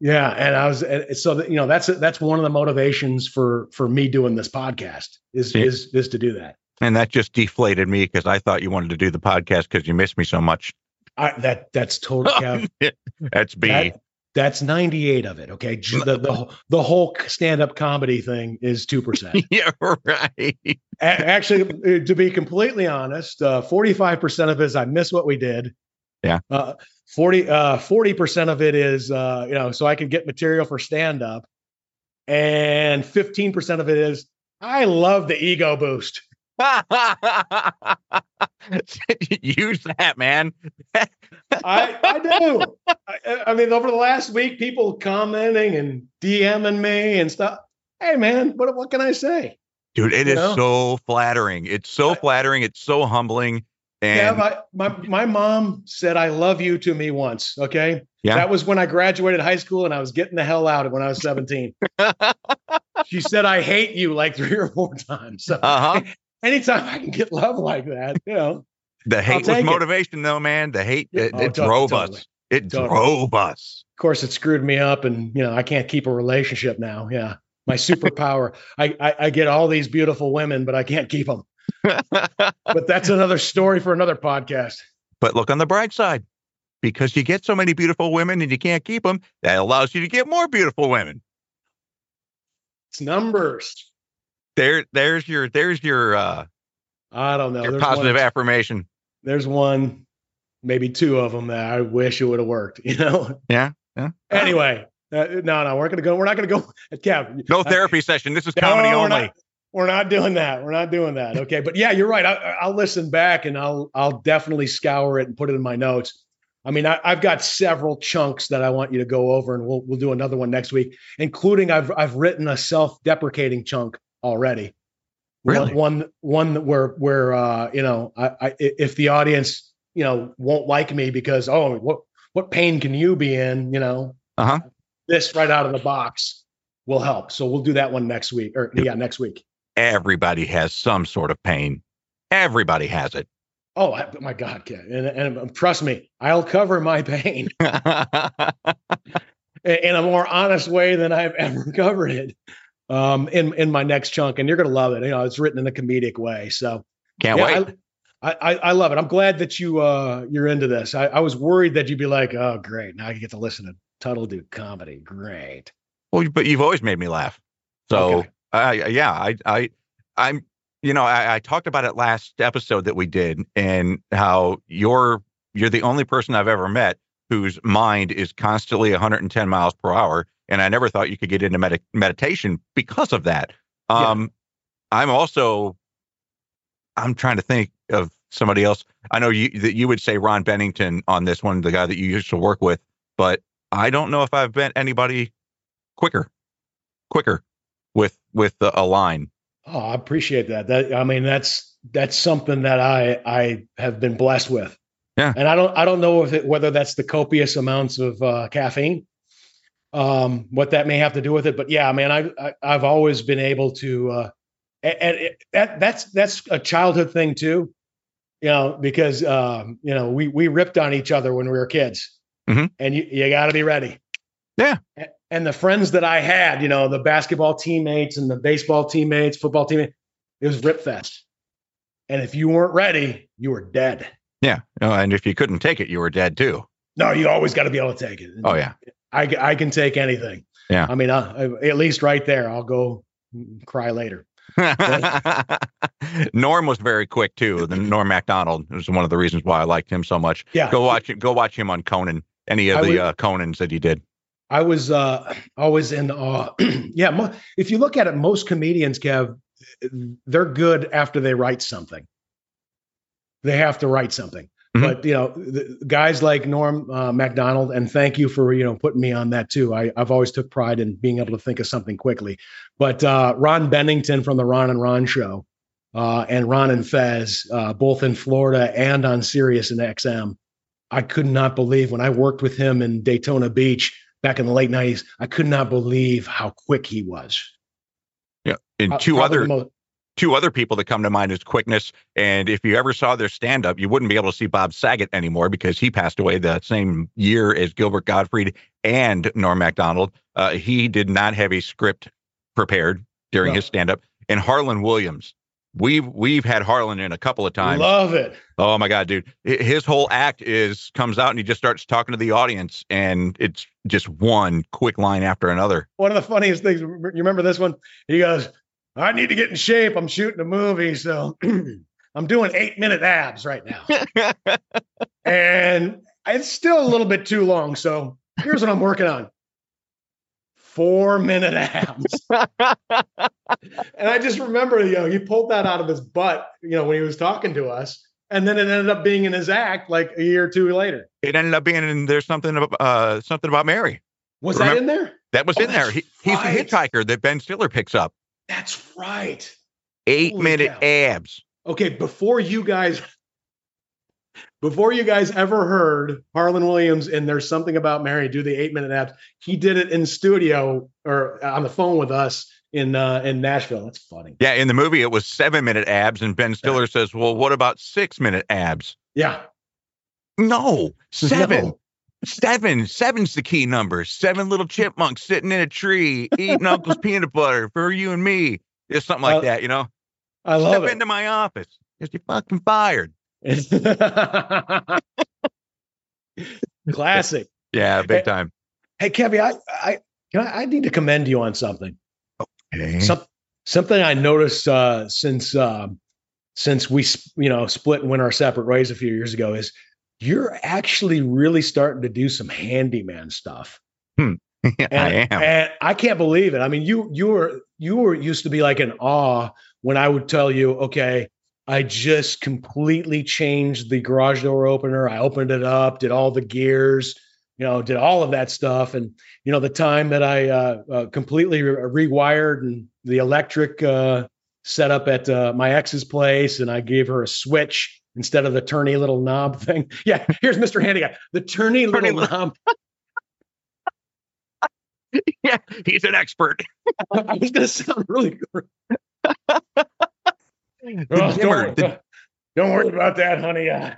Yeah, and I was so that, you know that's that's one of the motivations for for me doing this podcast is yeah. is is to do that. And that just deflated me because I thought you wanted to do the podcast because you missed me so much. I, that that's total. that's B. That, that's 98 of it. Okay. The, the, the whole stand up comedy thing is 2%. yeah, right. Actually, uh, to be completely honest, uh, 45% of it is I miss what we did. Yeah. Uh, 40 uh 40% of it is uh you know so i can get material for stand up and 15% of it is i love the ego boost use that man i i do I, I, mean over the last week people commenting and dming me and stuff hey man what what can i say dude it you is know? so flattering it's so I, flattering it's so humbling and yeah, my, my my mom said I love you to me once. Okay. Yeah. That was when I graduated high school and I was getting the hell out of when I was 17. she said I hate you like three or four times. So uh-huh. anytime I can get love like that, you know. The hate was motivation it. though, man. The hate it, oh, it drove totally. us. It totally. drove us. Of course, it screwed me up and you know, I can't keep a relationship now. Yeah. My superpower. I, I I get all these beautiful women, but I can't keep them but that's another story for another podcast. But look on the bright side because you get so many beautiful women and you can't keep them, that allows you to get more beautiful women. It's numbers. There, there's your, there's your, uh, I don't know. Your there's positive one, affirmation. There's one, maybe two of them that I wish it would have worked. You know? Yeah. Yeah. Anyway, uh, no, no, we're gonna go. We're not gonna go. Kev, no therapy uh, session. This is comedy no, only. We're not doing that. We're not doing that. Okay. But yeah, you're right. I, will listen back and I'll I'll definitely scour it and put it in my notes. I mean, I, have got several chunks that I want you to go over, and we'll we'll do another one next week, including I've I've written a self-deprecating chunk already. Really? One one, one where where uh, you know, I, I if the audience, you know, won't like me because oh, what what pain can you be in? You know, uh-huh. This right out of the box will help. So we'll do that one next week, or yeah, next week everybody has some sort of pain. Everybody has it. Oh my God, and, and um, trust me, I'll cover my pain in a more honest way than I've ever covered it um, in in my next chunk. And you're gonna love it. You know, it's written in a comedic way, so can't yeah, wait. I, I, I love it. I'm glad that you uh you're into this. I, I was worried that you'd be like, oh great, now I get to listen to Tuttle do comedy. Great. Well, but you've always made me laugh. So okay. Uh, yeah, I, I, I'm, you know, I, I talked about it last episode that we did, and how you're you're the only person I've ever met whose mind is constantly 110 miles per hour, and I never thought you could get into med- meditation because of that. Um, yeah. I'm also, I'm trying to think of somebody else. I know you that you would say Ron Bennington on this one, the guy that you used to work with, but I don't know if I've met anybody quicker, quicker with with a line. Oh, I appreciate that. That I mean, that's that's something that I I have been blessed with. Yeah. And I don't I don't know if it, whether that's the copious amounts of uh, caffeine, um, what that may have to do with it. But yeah, man, I, I I've always been able to. Uh, and that that's that's a childhood thing too, you know, because um, you know we we ripped on each other when we were kids, mm-hmm. and you you got to be ready. Yeah and the friends that I had, you know, the basketball teammates and the baseball teammates, football teammates, it was rip fest. And if you weren't ready, you were dead. Yeah. Oh, and if you couldn't take it, you were dead too. No, you always got to be able to take it. Oh yeah. I, I can take anything. Yeah. I mean, uh, at least right there, I'll go cry later. Norm was very quick too. The Norm Macdonald was one of the reasons why I liked him so much. Yeah. Go watch Go watch him on Conan. Any of the would, uh, Conans that he did. I was uh, always in awe. yeah, mo- if you look at it, most comedians, Kev, they're good after they write something. They have to write something. Mm-hmm. But you know, guys like Norm uh, Macdonald, and thank you for you know putting me on that too. I, have always took pride in being able to think of something quickly. But uh, Ron Bennington from the Ron and Ron Show, uh, and Ron and Fez, uh, both in Florida and on Sirius and XM. I could not believe when I worked with him in Daytona Beach back in the late '90s. I could not believe how quick he was. Yeah, and two other most, two other people that come to mind is quickness. And if you ever saw their stand up, you wouldn't be able to see Bob Saget anymore because he passed away the same year as Gilbert Gottfried and Norm Macdonald. Uh, he did not have a script prepared during no. his stand up. And Harland Williams, we've we've had Harland in a couple of times. Love it. Oh my god, dude! His whole act is comes out and he just starts talking to the audience, and it's just one quick line after another. One of the funniest things. You remember this one? He goes, I need to get in shape. I'm shooting a movie, so I'm doing eight minute abs right now. and it's still a little bit too long. So here's what I'm working on four minute abs. and I just remember, you know, he pulled that out of his butt, you know, when he was talking to us. And then it ended up being in his act like a year or two later. It ended up being in there's something about uh something about Mary. Was Remember? that in there? That was oh, in there. He, he's the hitchhiker that Ben Stiller picks up. That's right. Eight Holy minute cow. abs. Okay, before you guys before you guys ever heard Harland Williams and there's something about Mary do the eight minute abs, he did it in studio or on the phone with us in uh, in Nashville. That's funny. Yeah, in the movie it was seven minute abs, and Ben Stiller yeah. says, "Well, what about six minute abs?" Yeah. No, seven. No. Seven. Seven's the key number. Seven little chipmunks sitting in a tree eating Uncle's peanut butter for you and me. It's something like that, you know? I love Step it. into my office. Because you're fucking fired. Classic. yeah, big time. Hey, Kevin, I, I, I, I need to commend you on something. Okay. Some, something I noticed uh, since uh, since we you know split and went our separate ways a few years ago is you're actually really starting to do some handyman stuff. Hmm. and, I am. And I can't believe it. I mean, you you were you were used to be like in awe when I would tell you, okay, I just completely changed the garage door opener. I opened it up, did all the gears, you know, did all of that stuff. And you know, the time that I uh, uh, completely re- rewired and the electric uh, setup at uh, my ex's place, and I gave her a switch instead of the turny little knob thing. Yeah, here's Mr. Handy Guy, the turny, little knob. yeah, he's an expert. I was going to sound really good. oh, don't, worry, don't, worry about that, honey. Uh,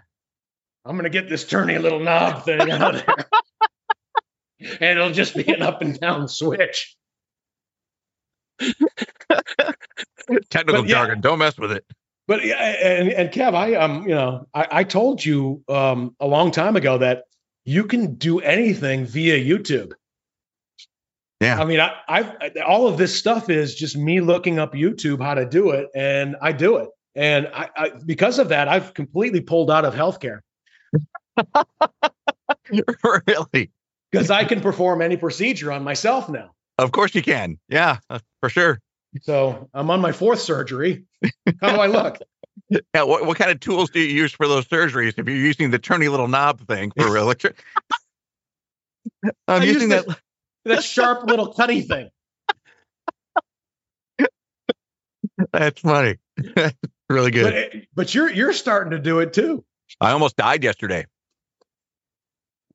I'm going to get this turny little knob thing out of there. and it'll just be an up and down switch. Technical yeah, jargon. Don't mess with it. But and and Kev, I um, you know, I, I told you um a long time ago that you can do anything via YouTube. Yeah. I mean, I, I all of this stuff is just me looking up YouTube how to do it, and I do it. And I, I because of that, I've completely pulled out of healthcare. really? Because I can perform any procedure on myself now. Of course you can. Yeah, for sure. So I'm on my fourth surgery. How do I look? Yeah, what, what kind of tools do you use for those surgeries? If you're using the turny little knob thing for electric, I'm using that that sharp little cutty thing. That's funny. really good. But, but you're you're starting to do it too. I almost died yesterday.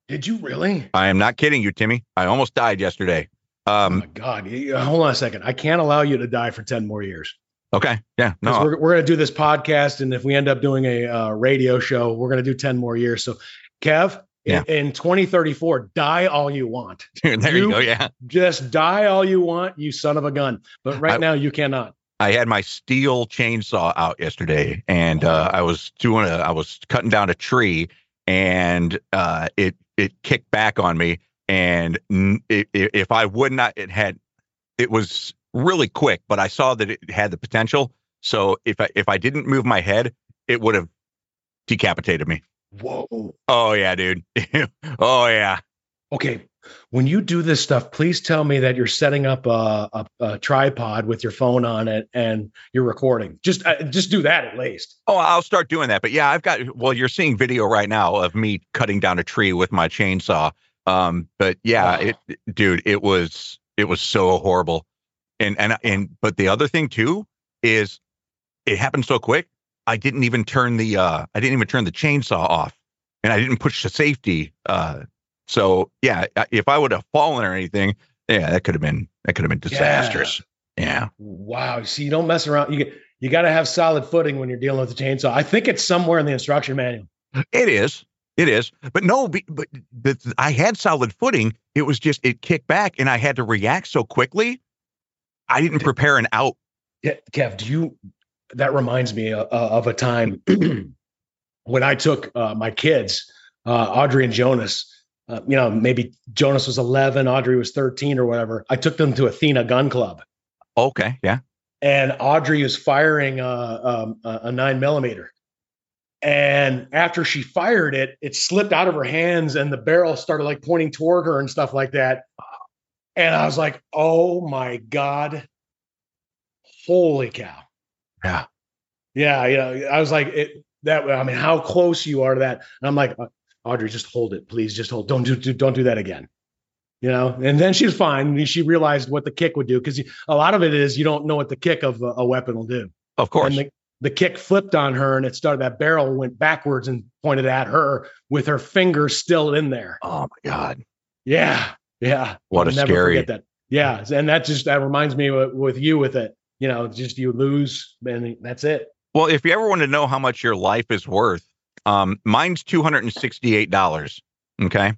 Did you really? I am not kidding you, Timmy. I almost died yesterday. Um, oh my God. Hold on a second. I can't allow you to die for 10 more years. Okay. Yeah. No. We're, we're going to do this podcast. And if we end up doing a uh, radio show, we're going to do 10 more years. So, Kev, yeah. in, in 2034, die all you want. there you, you, go. Yeah. Just die all you want, you son of a gun. But right I, now, you cannot. I had my Stihl chainsaw out yesterday and uh, I was doing a, I was cutting down a tree and uh, it, it kicked back on me and if I would not, it had, it was really quick, but I saw that it had the potential. So if I if I didn't move my head, it would have decapitated me. Whoa. Oh yeah, dude. oh yeah. Okay. when you do this stuff, please tell me that you're setting up a, a, a tripod with your phone on it and you're recording. Just uh, just do that at least. Oh, I'll start doing that. But yeah, I've got. Well, you're seeing video right now of me cutting down a tree with my chainsaw. Um, but yeah, oh. it, dude, it was it was so horrible. And and and but the other thing too is it happened so quick. I didn't even turn the uh I didn't even turn the chainsaw off, and I didn't push the safety uh so yeah, if I would have fallen or anything, yeah, that could have been that could have been disastrous. Yeah. yeah. Wow. See, you don't mess around. You you got to have solid footing when you're dealing with the chainsaw. I think it's somewhere in the instruction manual. It is. It is. But no, but the, I had solid footing. It was just it kicked back, and I had to react so quickly. I didn't prepare an out. Yeah, Kev. Do you? That reminds me uh, of a time when I took uh, my kids, uh, Audrey and Jonas uh, you know, maybe Jonas was 11, Audrey was 13 or whatever. I took them to Athena Gun Club. Okay. Yeah. And Audrey was firing a, um, a, a nine millimeter. And after she fired it, it slipped out of her hands and the barrel started like pointing toward her and stuff like that. And I was like, oh my God. Holy cow. Yeah. Yeah. You know, I was like, it, that, I mean, how close you are to that. And I'm like, uh, Audrey, just hold it, please. Just hold. Don't do, do don't do that again. You know, and then she's fine. She realized what the kick would do because a lot of it is you don't know what the kick of a, a weapon will do. Of course. And the, the kick flipped on her and it started that barrel went backwards and pointed at her with her fingers still in there. Oh my God. Yeah. Yeah. What I'll a scary. That. Yeah. And that just that reminds me with, with you with it. You know, just you lose and that's it. Well, if you ever want to know how much your life is worth, um, mine's two hundred and sixty-eight dollars. Okay,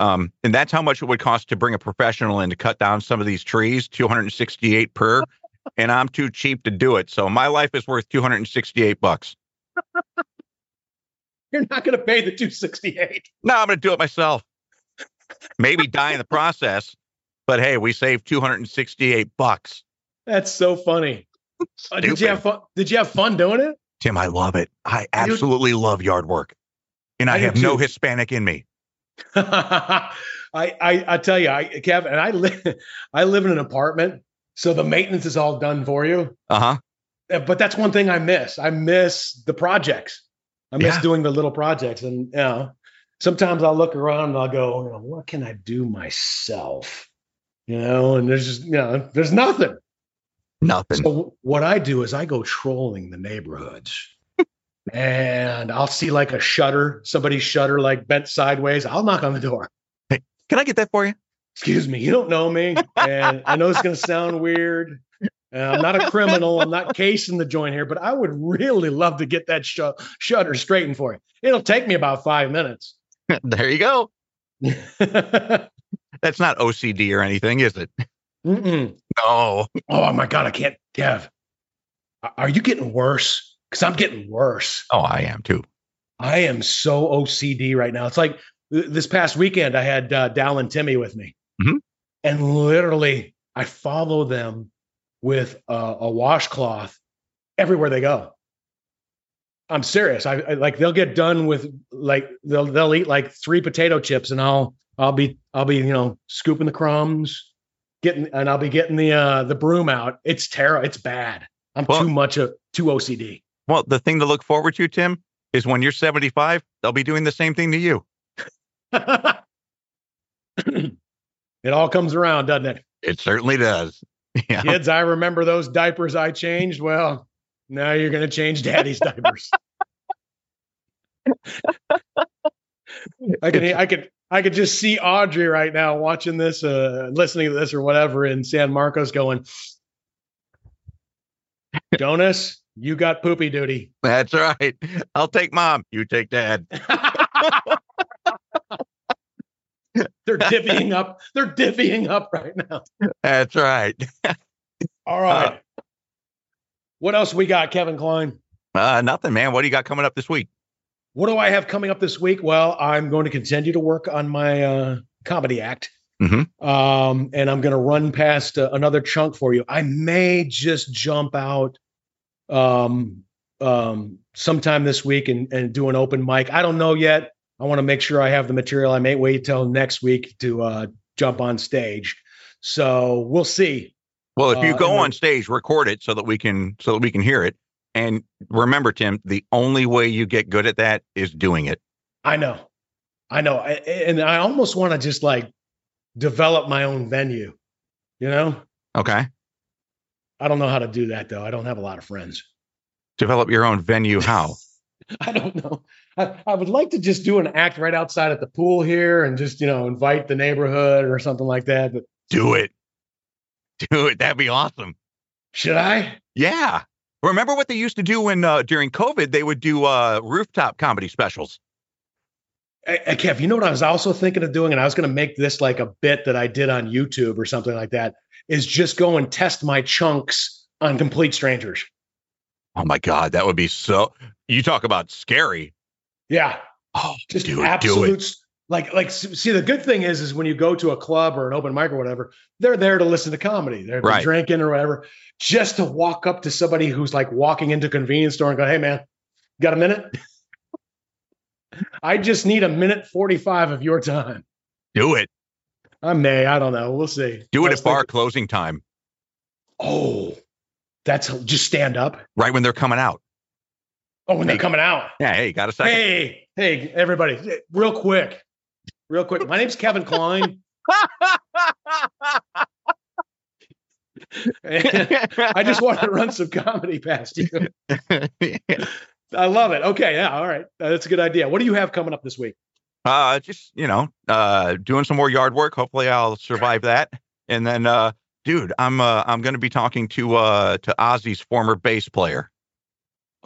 um, and that's how much it would cost to bring a professional in to cut down some of these trees. Two hundred and sixty-eight per, and I'm too cheap to do it. So my life is worth two hundred and sixty-eight bucks. You're not going to pay the two sixty-eight. No, I'm going to do it myself. Maybe die in the process, but hey, we saved two hundred and sixty-eight bucks. That's so funny. Uh, did you have fun? Did you have fun doing it? Tim, I love it. I absolutely love yard work, and I, I have no Hispanic in me. I, I I tell you, I Kevin, and I live I live in an apartment, so the maintenance is all done for you. Uh huh. But that's one thing I miss. I miss the projects. I miss yeah. doing the little projects, and you know, sometimes I'll look around and I'll go, you what can I do myself? You know, and there's just you know, there's nothing. Nothing. So what I do is I go trolling the neighborhoods. and I'll see like a shutter, somebody's shutter like bent sideways. I'll knock on the door. Hey, can I get that for you? Excuse me, you don't know me. And I know it's going to sound weird. I'm not a criminal. I'm not casing the joint here, but I would really love to get that sh- shutter straightened for you. It'll take me about five minutes. there you go. That's not OCD or anything, is it? Mm-mm. No. Oh my God, I can't. Kev, are you getting worse? Because I'm getting worse. Oh, I am too. I am so OCD right now. It's like this past weekend, I had uh, Dal and Timmy with me, mm-hmm. and literally, I follow them with a, a washcloth everywhere they go. I'm serious. I, I, like they'll get done with like they'll they'll eat like three potato chips, and I'll I'll be I'll be you know scooping the crumbs, getting and I'll be getting the uh the broom out. It's terrible. It's bad. I'm well, too much of too OCD. Well, the thing to look forward to, Tim, is when you're 75, they'll be doing the same thing to you. it all comes around, doesn't it? It certainly does. Yeah. Kids, I remember those diapers I changed. Well, now you're going to change daddy's diapers. I can I could I could just see Audrey right now watching this, uh, listening to this or whatever in San Marcos going, Jonas, you got poopy duty. That's right. I'll take mom. You take dad. They're divvying up. They're divvying up right now. That's right. All right. Uh, what else we got, Kevin Kline? Uh, nothing, man. What do you got coming up this week? What do I have coming up this week? Well, I'm going to continue to work on my uh, comedy act. Mm-hmm. Um, and I'm going to run past uh, another chunk for you. I may just jump out um, um, sometime this week and, and do an open mic. I don't know yet. I want to make sure I have the material. I may wait till next week to uh, jump on stage. So we'll see. Well, if you Uh, go on stage, record it so that we can so that we can hear it. And remember, Tim, the only way you get good at that is doing it. I know, I know, I, and I almost want to just like develop my own venue. You know, Okay. I don't know how to do that though. I don't have a lot of friends. Develop your own venue. How? I don't know. I, I would like to just do an act right outside at the pool here and just, you know, invite the neighborhood or something like that. But Do it. Do it. That'd be awesome. should I? Yeah. Remember what they used to do when uh, during COVID? They would do uh, rooftop comedy specials. Hey, Kev, you know what I was also thinking of doing? And I was going to make this like a bit that I did on YouTube or something like that is just go and test my chunks on complete strangers. Oh my God, that would be so. You talk about scary. Yeah. Oh, Just do it. Do absolute. Like, like, see, the good thing is, is when you go to a club or an open mic or whatever, they're there to listen to comedy. They're, Right. drinking or whatever. Just to walk up to somebody who's like walking into a convenience store and go, "Hey, man, got a minute?" I just need a minute forty-five of your time. Do it. I may. I don't know. We'll see. Do it at bar thinking- closing time, Oh, that's just stand up. right when they're coming out. Oh, when they're coming out. Yeah. Hey, got a second? Hey, hey, everybody, real quick, real quick. My name's Kevin Kline. I just want to run some comedy past you. I love it. Okay, yeah, all right, Uh, that's a good idea. What do you have coming up this week? uh, just you know, uh, doing some more yard work. Hopefully, I'll survive that. And then, uh, dude, I'm uh, I'm going to be talking to uh, to Ozzy's former bass player,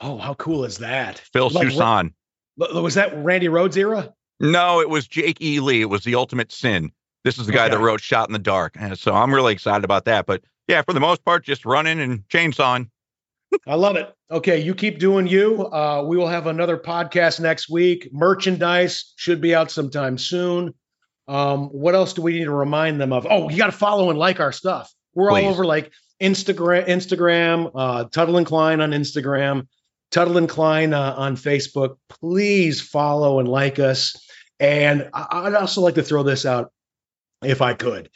Oh, how cool is that? Phil Like, Soussan. Was that Randy Rhoads era? No, it was Jake E. Lee. It was the Ultimate Sin. This is the guy that wrote Shot in the Dark. And so I'm really excited about that. But yeah, for the most part, just running and chainsawing. I love it. Okay, you keep doing you. Uh, we will have another podcast next week. Merchandise should be out sometime soon. Um, what else do we need to remind them of? Oh, you got to follow and like our stuff. We're Please. all over like Instagram, Instagram, uh, Tuttle and Kline on Instagram, Tuttle and Kline uh, on Facebook. Please follow and like us. And I'd also like to throw this out, if I could.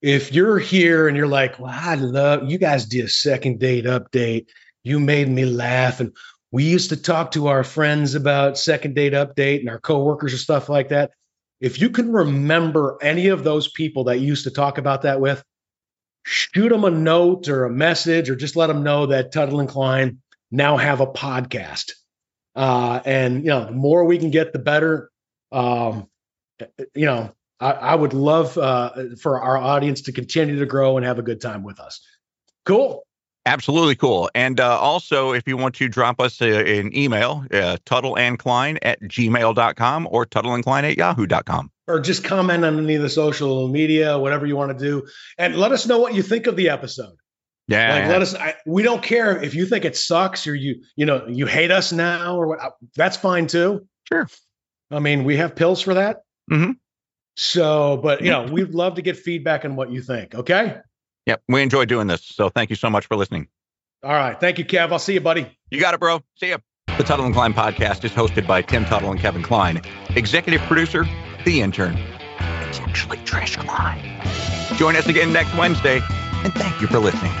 If you're here and you're like, well, I love you guys did a second date update. You made me laugh. And we used to talk to our friends about second date update and our coworkers and stuff like that. If you can remember any of those people that you used to talk about that with, shoot them a note or a message or just let them know that Tuttle and Kline now have a podcast. Uh, and you know, the more we can get, the better. Um, you know, I, I would love uh, for our audience to continue to grow and have a good time with us. Cool. Absolutely cool. And uh, also, if you want to drop us a, an email, uh, tuttleandkline at gmail.com or tuttleandkline at yahoo.com. Or just comment on any of the social media, whatever you want to do, and let us know what you think of the episode. Yeah. Like, let us. I, we don't care if you think it sucks or you, you know, you hate us now or what. That's fine too. Sure. I mean, we have pills for that. Mhm. So, but you know, we'd love to get feedback on what you think. Okay. Yep. We enjoy doing this. So thank you so much for listening. All right. Thank you, Kev. I'll see you, buddy. You got it, bro. See ya. The Tuttle and Kline podcast is hosted by Tim Tuttle and Kevin Kline. Executive producer, The Intern. It's actually Trish Kline. Join us again next Wednesday, and thank you for listening.